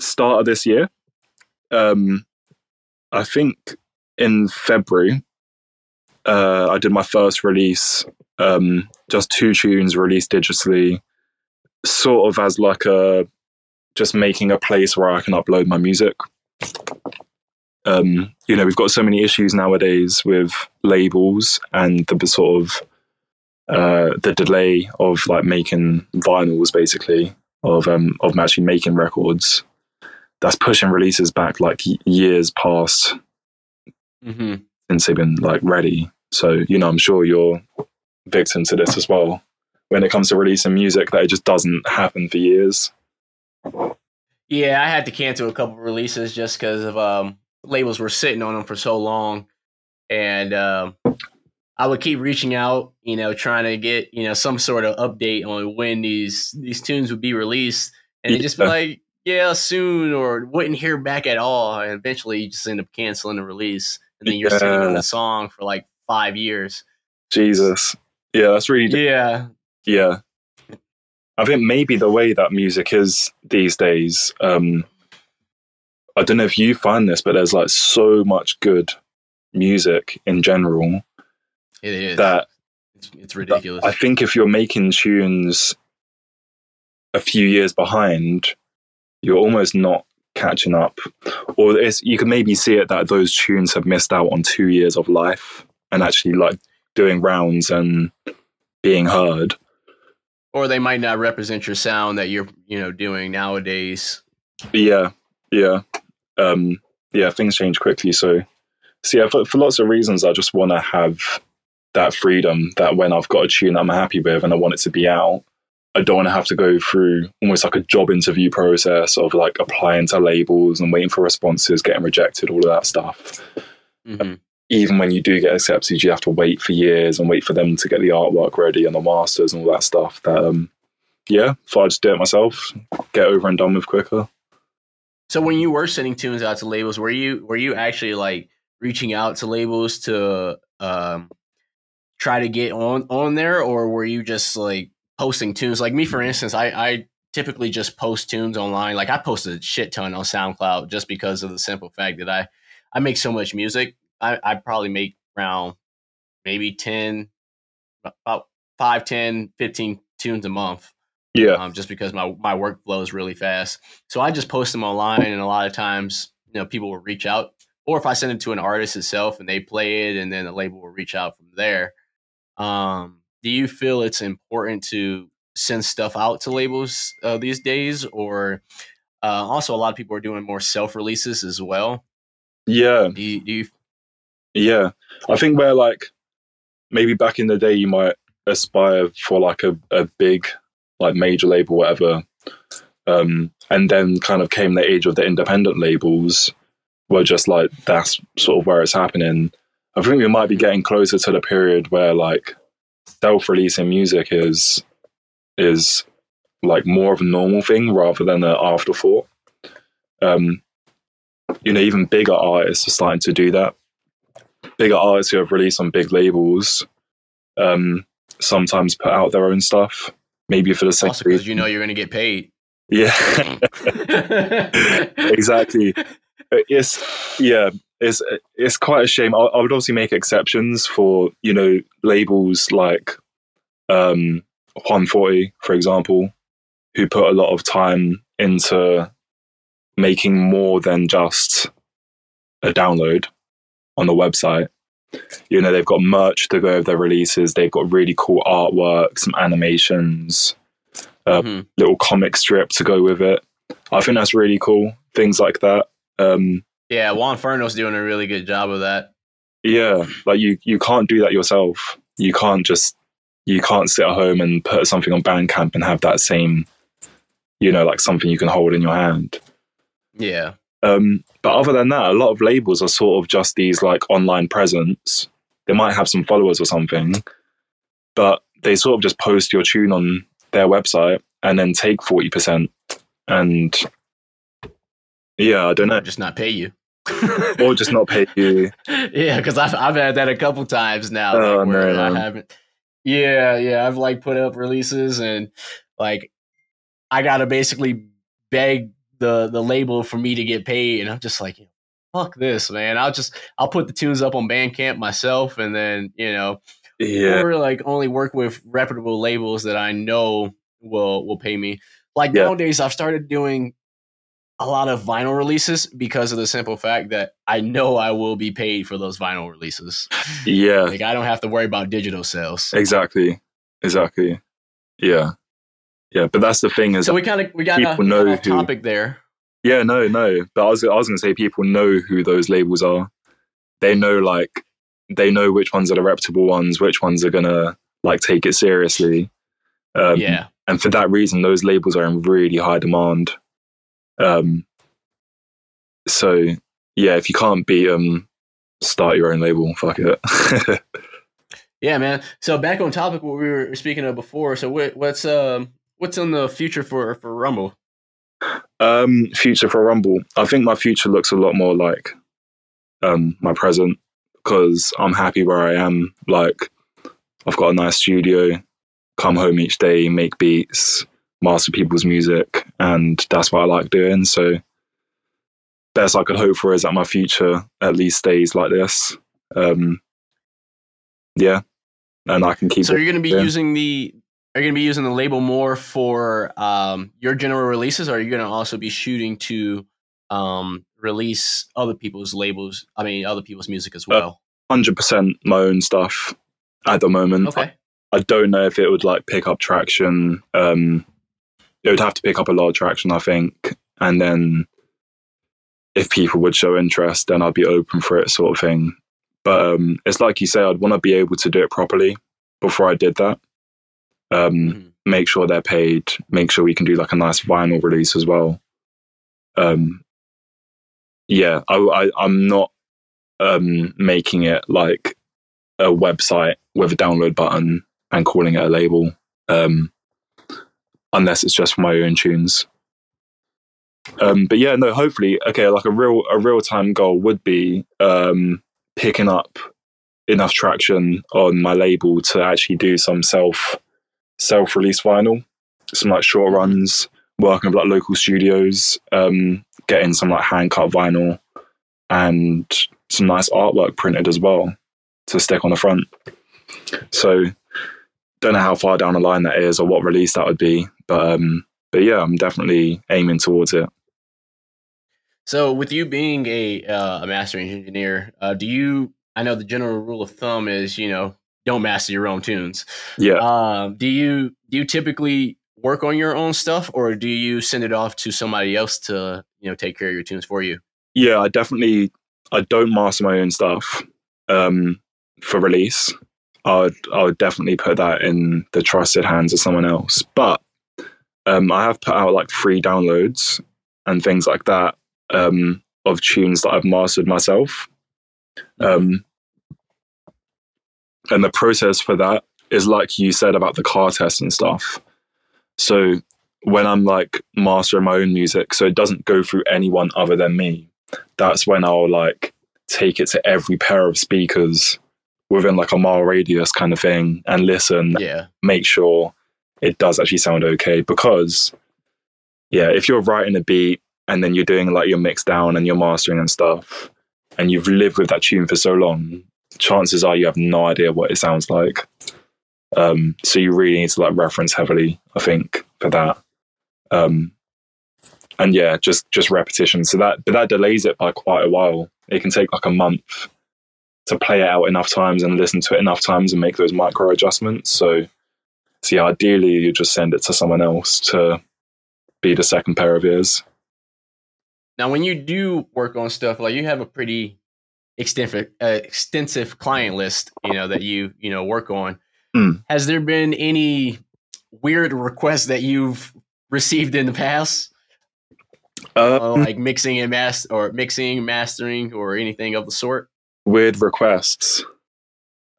start of this year. Um I think in February. Uh I did my first release, um, just two tunes released digitally, sort of as like a just making a place where I can upload my music. Um, you know, we've got so many issues nowadays with labels and the sort of uh, the delay of like making vinyls, basically of um, of actually making records. That's pushing releases back like years past Mm-hmm. since they've been like ready. So you know, I'm sure you're victim to this as well. When it comes to releasing music, that it just doesn't happen for years. Yeah, I had to cancel a couple releases just because of um, labels were sitting on them for so long, and um, I would keep reaching out, you know, trying to get you know some sort of update on when these these tunes would be released, and they just be like, yeah, soon, or wouldn't hear back at all, and eventually you just end up canceling the release, and then you're sitting on Yeah. the song for like five years. Jesus, yeah, that's really Yeah, Yeah. I think maybe the way that music is these days, um, I don't know if you find this, but there's like so much good music in general it is. that it's, it's ridiculous. I think if you're making tunes a few years behind, you're almost not catching up. Or it's, you can maybe see it that those tunes have missed out on two years of life and actually like doing rounds and being heard. or they might not represent your sound that you're you know doing nowadays. Yeah, yeah, um, yeah. Things change quickly, so so yeah. For, for lots of reasons, I just want to have that freedom that when I've got a tune I'm happy with and I want it to be out, I don't want to have to go through almost like a job interview process of like applying to labels and waiting for responses, getting rejected, all of that stuff. Mm-hmm. Even when you do get accepted, you have to wait for years and wait for them to get the artwork ready and the masters and all that stuff. That um, yeah, if I just do it myself, get over and done with quicker. So when you were sending tunes out to labels, were you were you actually like reaching out to labels to um, try to get on on there, or were you just like posting tunes? Like me, for instance, I I typically just post tunes online. Like I post a shit ton on SoundCloud just because of the simple fact that I I make so much music. I I probably make around maybe 10 about 5 10 15 tunes a month Yeah, um, just because my my workflow is really fast. So I just post them online, and a lot of times, you know, people will reach out, or if I send it to an artist itself and they play it, and then the label will reach out from there. Um, do you feel it's important to send stuff out to labels uh, these days, or uh, also a lot of people are doing more self releases as well? yeah, Do you, do you yeah. I think where like maybe back in the day you might aspire for like a, a big like major label, whatever. Um, and then kind of came the age of the independent labels were just like that's sort of where it's happening. I think we might be getting closer to the period where like self-releasing music is is like more of a normal thing rather than an afterthought. Um, you know, even bigger artists are starting to do that. Bigger artists who have released on big labels um, sometimes put out their own stuff, maybe for the same also because you know you're going to get paid? Yeah, exactly. It's yeah, it's it's quite a shame. I, I would obviously make exceptions for you know labels like um, Juan Forty, for example, who put a lot of time into making more than just a download on the website. You know, they've got merch to go with their releases. They've got really cool artwork, some animations, uh, Mhm. little comic strip to go with it. I think that's really cool. Things like that. Um, Yeah, Juan Ferno's doing a really good job of that. yeah, like you, you can't do that yourself. You can't just, you can't sit at home and put something on Bandcamp and have that same, you know, like something you can hold in your hand. Yeah. Um, but other than that, a lot of labels are sort of just these like online presence. They might have some followers or something, but they sort of just post your tune on their website and then take 40%. And yeah, I don't know. Just not pay you. Or just not pay you. yeah, because I've I've had that a couple times now. Oh, like, where no. I haven't. Yeah, yeah, I've like put up releases and like I gotta basically beg the the label for me to get paid, and I'm just like, fuck this, man. I'll just I'll put the tunes up on Bandcamp myself, and then you know, Yeah. or like only work with reputable labels that I know will will pay me. Like Yeah. nowadays, I've started doing a lot of vinyl releases because of the simple fact that I know I will be paid for those vinyl releases. Yeah. Like I don't have to worry about digital sales. Exactly. Exactly. Yeah. Yeah. But that's the thing is, So we kind of we got People a know who- topic there. yeah, no, no. But I was, I was going to say people know who those labels are. They know, like, they know which ones are the reputable ones, which ones are to, like, take it seriously. Um, yeah, and for that reason those labels are in really high demand um so yeah if you can't beat them start your own label fuck it yeah, man. So back on topic, what we were speaking of before. So what, what's um what's in the future for for Rumble? um future for rumble. I think my future looks a lot more like um my present because i'm happy where i am. Like i've got a nice studio come home each day make beats master people's music and that's what i like doing. So best i could hope for is that my future at least stays like this. Um yeah. And i can keep So it you're going to be yeah. using the are you going to be using the label more for um your general releases, or are you going to also be shooting to um release other people's labels? I mean, other people's music as well. 100% my own stuff at the moment okay. I I don't know if it would like pick up traction. Um, it would have to pick up a lot of traction, I think, and then if people would show interest, then I'd be open for it, sort of thing. But um, it's like you say, I'd want to be able to do it properly before I did that. Um, mm-hmm. Make sure they're paid. Make sure we can do like a nice vinyl release as well. Um, yeah, I, I, I'm not um, making it like a website with a download button and calling it a label, um, unless it's just for my own tunes. Um, but yeah, no. Hopefully, okay. Like a real a real time goal would be um, picking up enough traction on my label to actually do some self self release vinyl, some like short runs, working with like local studios, um, getting some like hand cut vinyl, and some nice artwork printed as well to stick on the front. So don't know how far down the line that is or what release that would be, but um, but yeah, I'm definitely aiming towards it. So, with you being a uh, a mastering engineer, uh, do you? I know the general rule of thumb is you know don't master your own tunes. Yeah. Um, do you do you typically work on your own stuff, or do you send it off to somebody else to you know take care of your tunes for you? Yeah, I definitely I don't master my own stuff um, for release. I would I would definitely put that in the trusted hands of someone else. But um, I have put out like free downloads and things like that um, of tunes that I've mastered myself. Um, and the process for that is like you said about the car test and stuff. So when I'm like mastering my own music, so it doesn't go through anyone other than me, that's when I'll like take it to every pair of speakers within like a mile radius kind of thing and listen, yeah. make sure it does actually sound okay. Because, yeah, if you're writing a beat and then you're doing like your mix down and your mastering and stuff, and you've lived with that tune for so long, chances are you have no idea what it sounds like. Um, so you really need to like reference heavily, I think, for that. Um, and yeah, just just repetition. So that but that delays it by quite a while. It can take like a month to play it out enough times and listen to it enough times and make those micro adjustments. So, so yeah, ideally you just send it to someone else to be the second pair of ears. Now, when you do work on stuff, like you have a pretty extensive uh, extensive client list, you know that you you know work on. Mm. Has there been any weird requests that you've received in the past? Um, like mixing and master or mixing, mastering, or anything of the sort weird requests.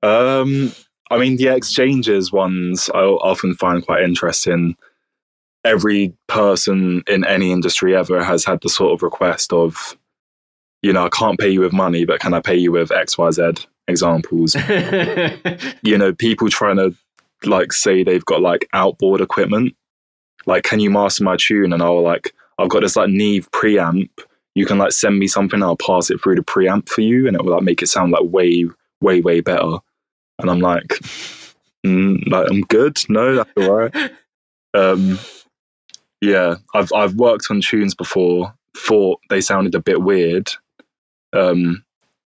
Um, I mean, the exchanges ones I often find quite interesting. Every person in any industry ever has had the sort of request of, you know, I can't pay you with money, but can I pay you with X, Y, Z examples? you know, people trying to like say they've got like outboard equipment. Like, can you master my tune? And I'll like, I've got this like Neve preamp you can like send me something, I'll pass it through the preamp for you, and it will like make it sound like way, way, way better. And I'm like, mm, like I'm good. No, that's all right. um, yeah, I've I've worked on tunes before. Thought they sounded a bit weird. Um,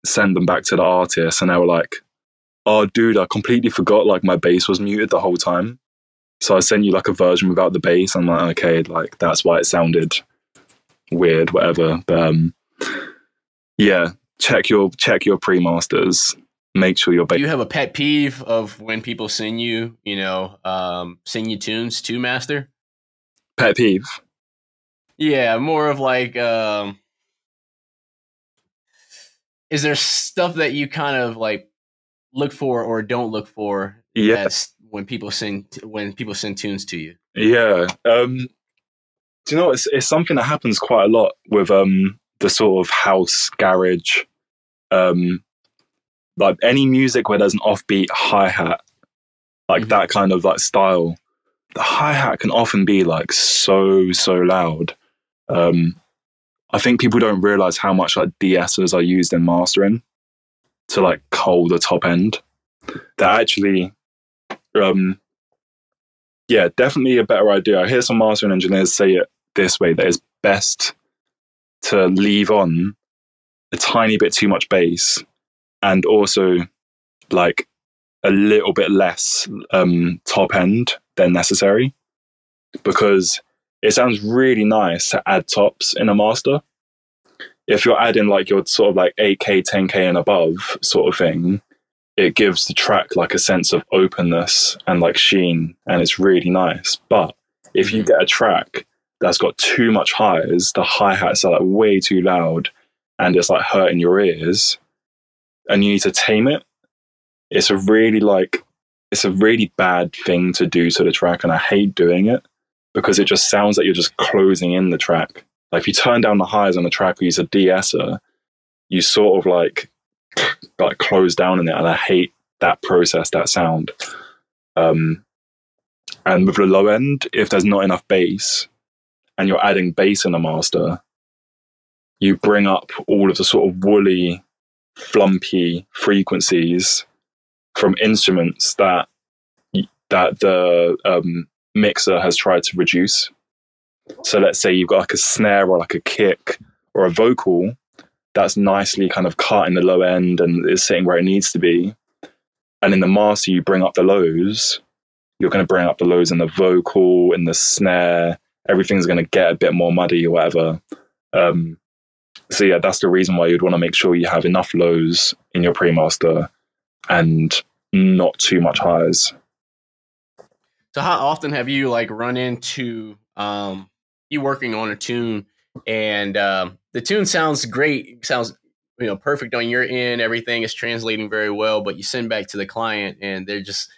send them back to the artist, and they were like, "Oh, dude, I completely forgot. Like my bass was muted the whole time." So I sent you like a version without the bass. I'm like, okay, like that's why it sounded weird, whatever. But um, yeah, check your check your pre masters. Make sure you're. Ba- you have a pet peeve of when people send you, you know, um, sing you tunes to master? Pet peeve. Yeah, more of like, um, is there stuff that you kind of like look for or don't look for? Yeah. when people send when people send tunes to you. Yeah. Um, do you know it's it's something that happens quite a lot with um the sort of house garage um like any music where there's an offbeat hi-hat like mm-hmm. that kind of like style the hi-hat can often be like so so loud um i think people don't realize how much like de-essers are used in mastering to like cull the top end. That actually um yeah definitely a better idea. I hear some mastering engineers say it this way that it's best to leave on a tiny bit too much bass and also like a little bit less um, top end than necessary because it sounds really nice to add tops in a master. If you're adding like your sort of like 8K, 10K and above sort of thing, it gives the track like a sense of openness and like sheen, and it's really nice. But if you mm-hmm. get a track that's got too much highs, the hi hats are like way too loud, and it's like hurting your ears, and you need to tame it. It's a really like it's a really bad thing to do to the track, and I hate doing it because it just sounds like you're just closing in the track. Like if you turn down the highs on the track or use a de-esser, you sort of like like close down in it, and I hate that process, that sound. Um, and with the low end, if there's not enough bass, and you're adding bass in the master, you bring up all of the sort of woolly, flumpy frequencies from instruments that that the um, mixer has tried to reduce. So let's say you've got like a snare or like a kick or a vocal that's nicely kind of cut in the low end and is sitting where it needs to be. And in the master, you bring up the lows. You're going to bring up the lows in the vocal, in the snare. Everything's going to get a bit more muddy or whatever. Um, so yeah, that's the reason why you'd want to make sure you have enough lows in your pre-master and not too much highs. So how often have you like run into um, you working on a tune and um, the tune sounds great, sounds you know perfect on your end, everything is translating very well, but you send back to the client and they're just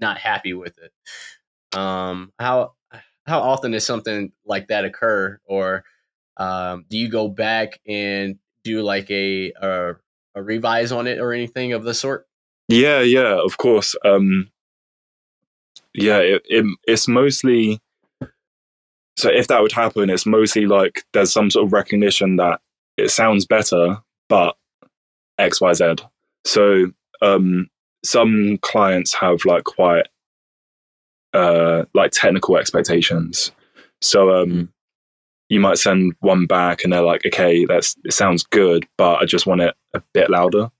not happy with it. Um, how how often does something like that occur, or um, do you go back and do like a, a a revise on it or anything of the sort? Yeah, yeah, of course. Um, yeah, it, it, it's mostly so if that would happen, it's mostly like there's some sort of recognition that it sounds better, but X, Y, Z. So um, some clients have like quite uh, like technical expectations. So um, you might send one back and they're like, okay, that's it sounds good, but I just want it a bit louder.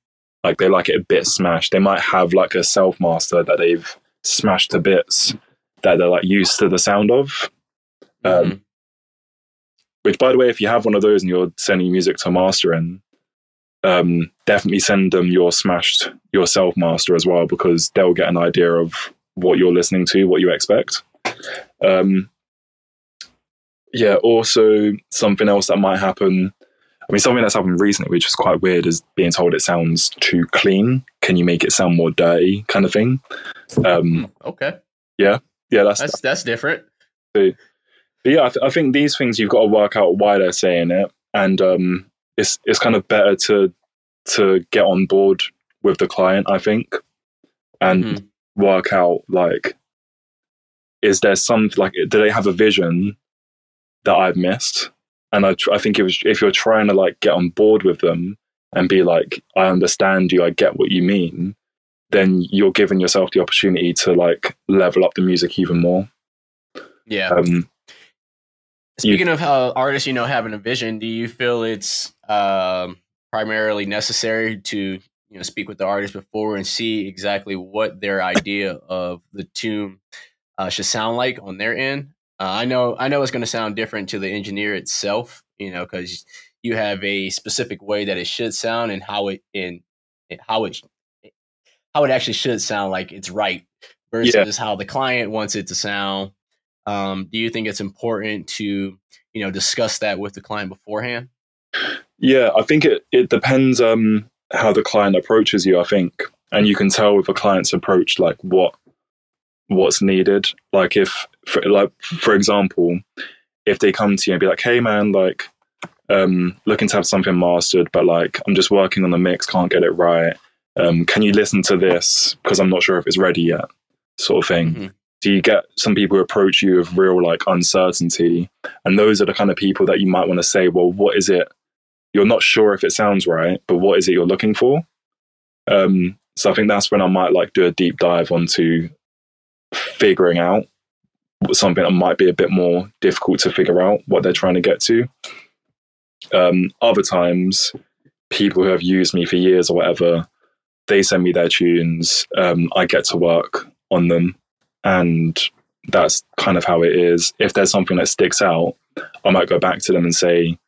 Like they like it a bit smashed. They might have like a self master that they've smashed to bits that they're like used to the sound of. Um, mm-hmm. Which, by the way, if you have one of those and you're sending music to mastering, um, definitely send them your smashed yourself master as well because they'll get an idea of what you're listening to, what you expect. Um, yeah, also something else that might happen. I mean, something that's happened recently, which is quite weird, is being told it sounds too clean. Can you make it sound more dirty, kind of thing? Um, okay. Yeah, yeah, that's that's, that's different. So, but yeah, I, th- I, think these things you've got to work out why they're saying it, and um, it's it's kind of better to to get on board with the client, I think, and mm-hmm. work out like, is there some like, do they have a vision that I've missed? And I, tr- I think if, if you're trying to like get on board with them and be like, I understand you, I get what you mean, then you're giving yourself the opportunity to like level up the music even more. Yeah. Um, Speaking you, of how artists, you know, having a vision, do you feel it's um, primarily necessary to you know speak with the artist before and see exactly what their idea of the tune uh, should sound like on their end? Uh, I know, I know, it's going to sound different to the engineer itself, you know, because you have a specific way that it should sound and how it in how it how it actually should sound like it's right versus yeah. how the client wants it to sound um, do you think it's important to you know discuss that with the client beforehand? Yeah, I think it it depends um, how the client approaches you. I think, and you can tell with a client's approach like what what's needed. Like if, for, like for example, if they come to you and be like, "Hey, man, like." Um, looking to have something mastered, but like I'm just working on the mix, can't get it right. Um, can you listen to this? Because I'm not sure if it's ready yet, sort of thing. Mm-hmm. Do you get some people who approach you with real like uncertainty? And those are the kind of people that you might want to say well what is it? You're not sure if it sounds right but what is it you're looking for? Um, so i think that's when i might like do a deep dive onto figuring out something that might be a bit more difficult to figure out what they're trying to get to. Um, other times people who have used me for years or whatever they send me their tunes. Um, I get to work on them, and that's kind of how it is. If there's something that sticks out, I might go back to them and say,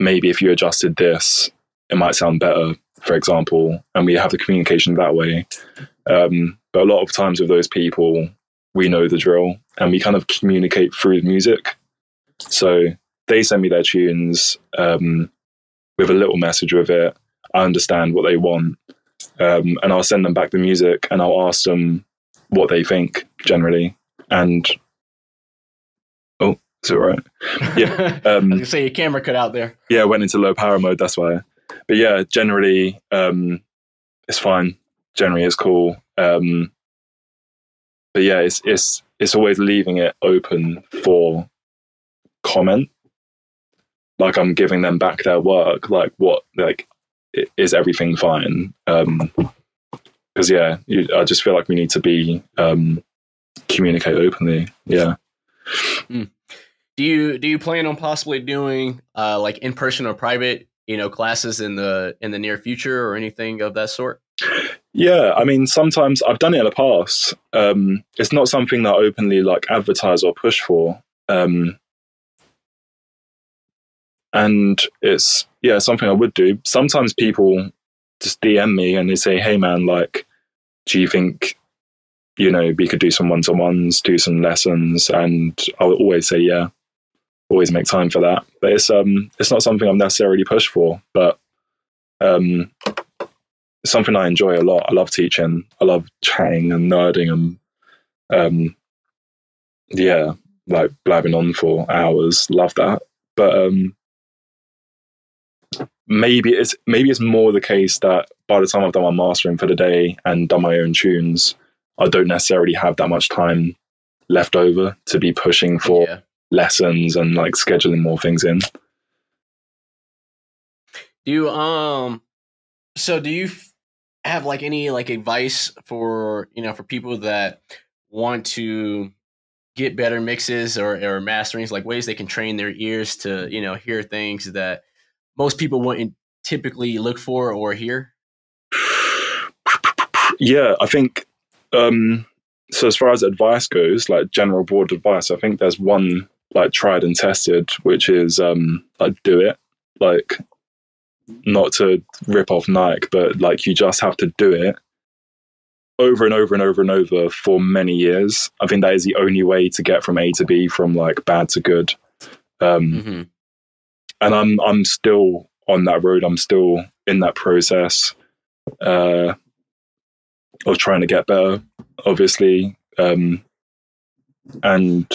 maybe if you adjusted this, it might sound better, for example, and we have the communication that way. Um, but a lot of times with those people, we know the drill and we kind of communicate through the music. So they send me their tunes um, with a little message with it. I understand what they want. Um, and I'll send them back the music and I'll ask them what they think generally. And oh, is it right? Yeah. Um, I was say your camera cut out there. Yeah, went into low power mode. That's why. But yeah, generally, um, it's fine. Generally, it's cool. Um, but yeah, it's it's it's always leaving it open for comment. Like I'm giving them back their work. Like what? Like is everything fine? Um, because yeah, you, I just feel like we need to be um, communicate openly. Yeah. Mm. Do you do you plan on possibly doing uh, like in person or private, you know, classes in the in the near future or anything of that sort? Yeah, I mean, sometimes I've done it in the past. Um, it's not something that I openly like advertise or push for. Um, and it's yeah something I would do. Sometimes people just DM me and they say, "Hey man, like, do you think you know we could do some one to ones, do some lessons?" And I'll always say, "Yeah." Always make time for that, but it's um it's not something I'm necessarily pushed for. But um, something I enjoy a lot. I love teaching. I love chatting and nerding and um, yeah, like blabbing on for hours. Love that. But um, maybe it's maybe it's more the case that by the time I've done my mastering for the day and done my own tunes, I don't necessarily have that much time left over to be pushing for yeah. lessons and like scheduling more things in. Do you um so do you have like any like advice for you know for people that want to get better mixes or, or masterings like ways they can train their ears to you know hear things that most people wouldn't typically look for or hear yeah i think um so as far as advice goes like general broad advice i think there's one like tried and tested which is um like do it like not to rip off Nike, but like you just have to do it over and over and over and over for many years. I think that is the only way to get from A to B, from like bad to good. Um, mm-hmm. And I'm I'm still on that road. I'm still in that process uh, of trying to get better. Obviously, um, and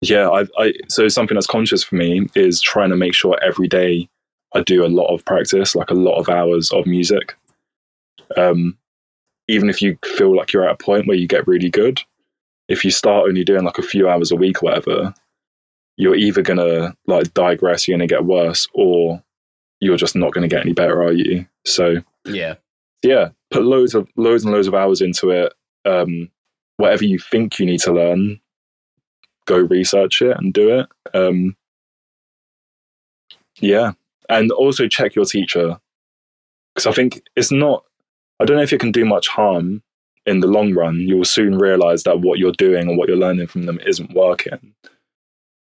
yeah, I, I so something that's conscious for me is trying to make sure every day I do a lot of practice, like a lot of hours of music. Um, even if you feel like you're at a point where you get really good, if you start only doing like a few hours a week or whatever, you're either gonna like digress, you're gonna get worse, or you're just not gonna get any better, are you? So yeah, yeah, put loads of loads and loads of hours into it. Um, whatever you think you need to learn, go research it and do it. Um, yeah, and also check your teacher because I think it's not. I don't know if it can do much harm in the long run. You will soon realize that what you're doing and what you're learning from them isn't working.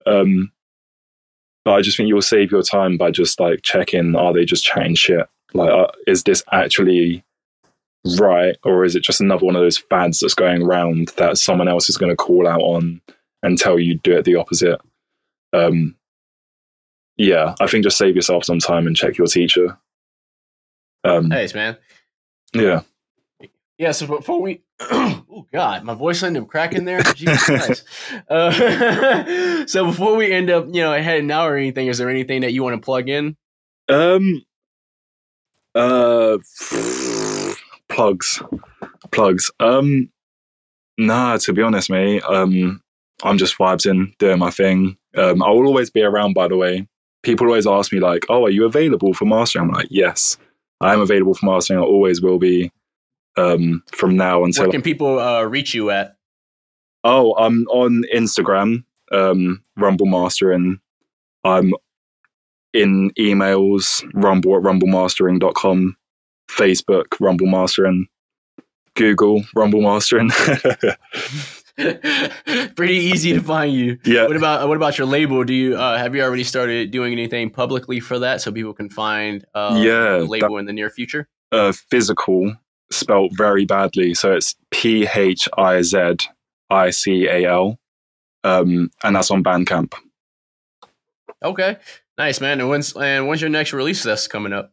Um, but I just think you'll save your time by just like checking: are they just chatting shit? Like, uh, is this actually right, or is it just another one of those fads that's going around that someone else is going to call out on and tell you do it the opposite? Um, yeah, I think just save yourself some time and check your teacher. Um, Thanks, man. Yeah. Yeah. So before we, oh God, my voice ended up cracking there. Jesus Christ. Uh, so before we end up, you know, ahead heading out or anything, is there anything that you want to plug in? Um. Uh. Plugs. Plugs. Um. Nah, to be honest, mate. Um. I'm just vibes in, doing my thing. Um, I will always be around, by the way people always ask me like, "Oh, are you available for mastering?" I'm like, "Yes, I am available for mastering. I always will be um, from now until." Where can people uh, reach you at? Oh, I'm on Instagram, um, Rumble Mastering. I'm in emails, rumble at rumblemastering.com. Facebook Rumble Mastering, Google Rumble Mastering. Pretty easy to find you. yeah, What about what about your label? Do you uh, have you already started doing anything publicly for that so people can find uh, Yeah, label in the near future? uh, Phizical spelt very badly. So it's P H I Z I C A L, um, and that's on Bandcamp. Okay, nice man. And when's and when's your next release that's coming up?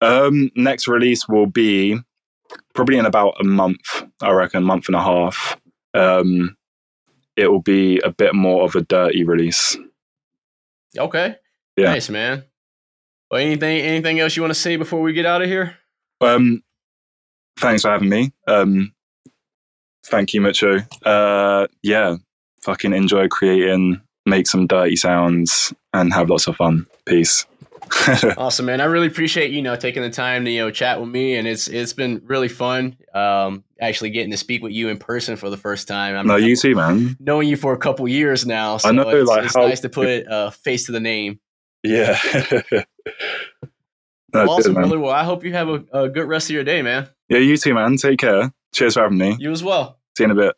Um, next release will be probably in about a month, I reckon, month and a half. Um, it will be a bit more of a dirty release. Okay, Yeah. nice man. Well, anything anything else you want to say before we get out of here? Um, thanks for having me. Um, thank you, Mitcho. Uh, yeah, fucking enjoy creating, make some dirty sounds, and have lots of fun. Peace. Awesome, man. I really appreciate you know taking the time to you know chat with me, and it's it's been really fun. Um, actually getting to speak with you in person for the first time. I'm, no, you too, man. knowing you for a couple years now. So I know, it's, like, it's how- nice to put a face to the name. Yeah. Oh, no, Well, awesome, good, man. brother. Well, I hope you have a, a good rest of your day, man. Yeah, you too, man. Take care. Cheers for having me. You as well. See you in a bit.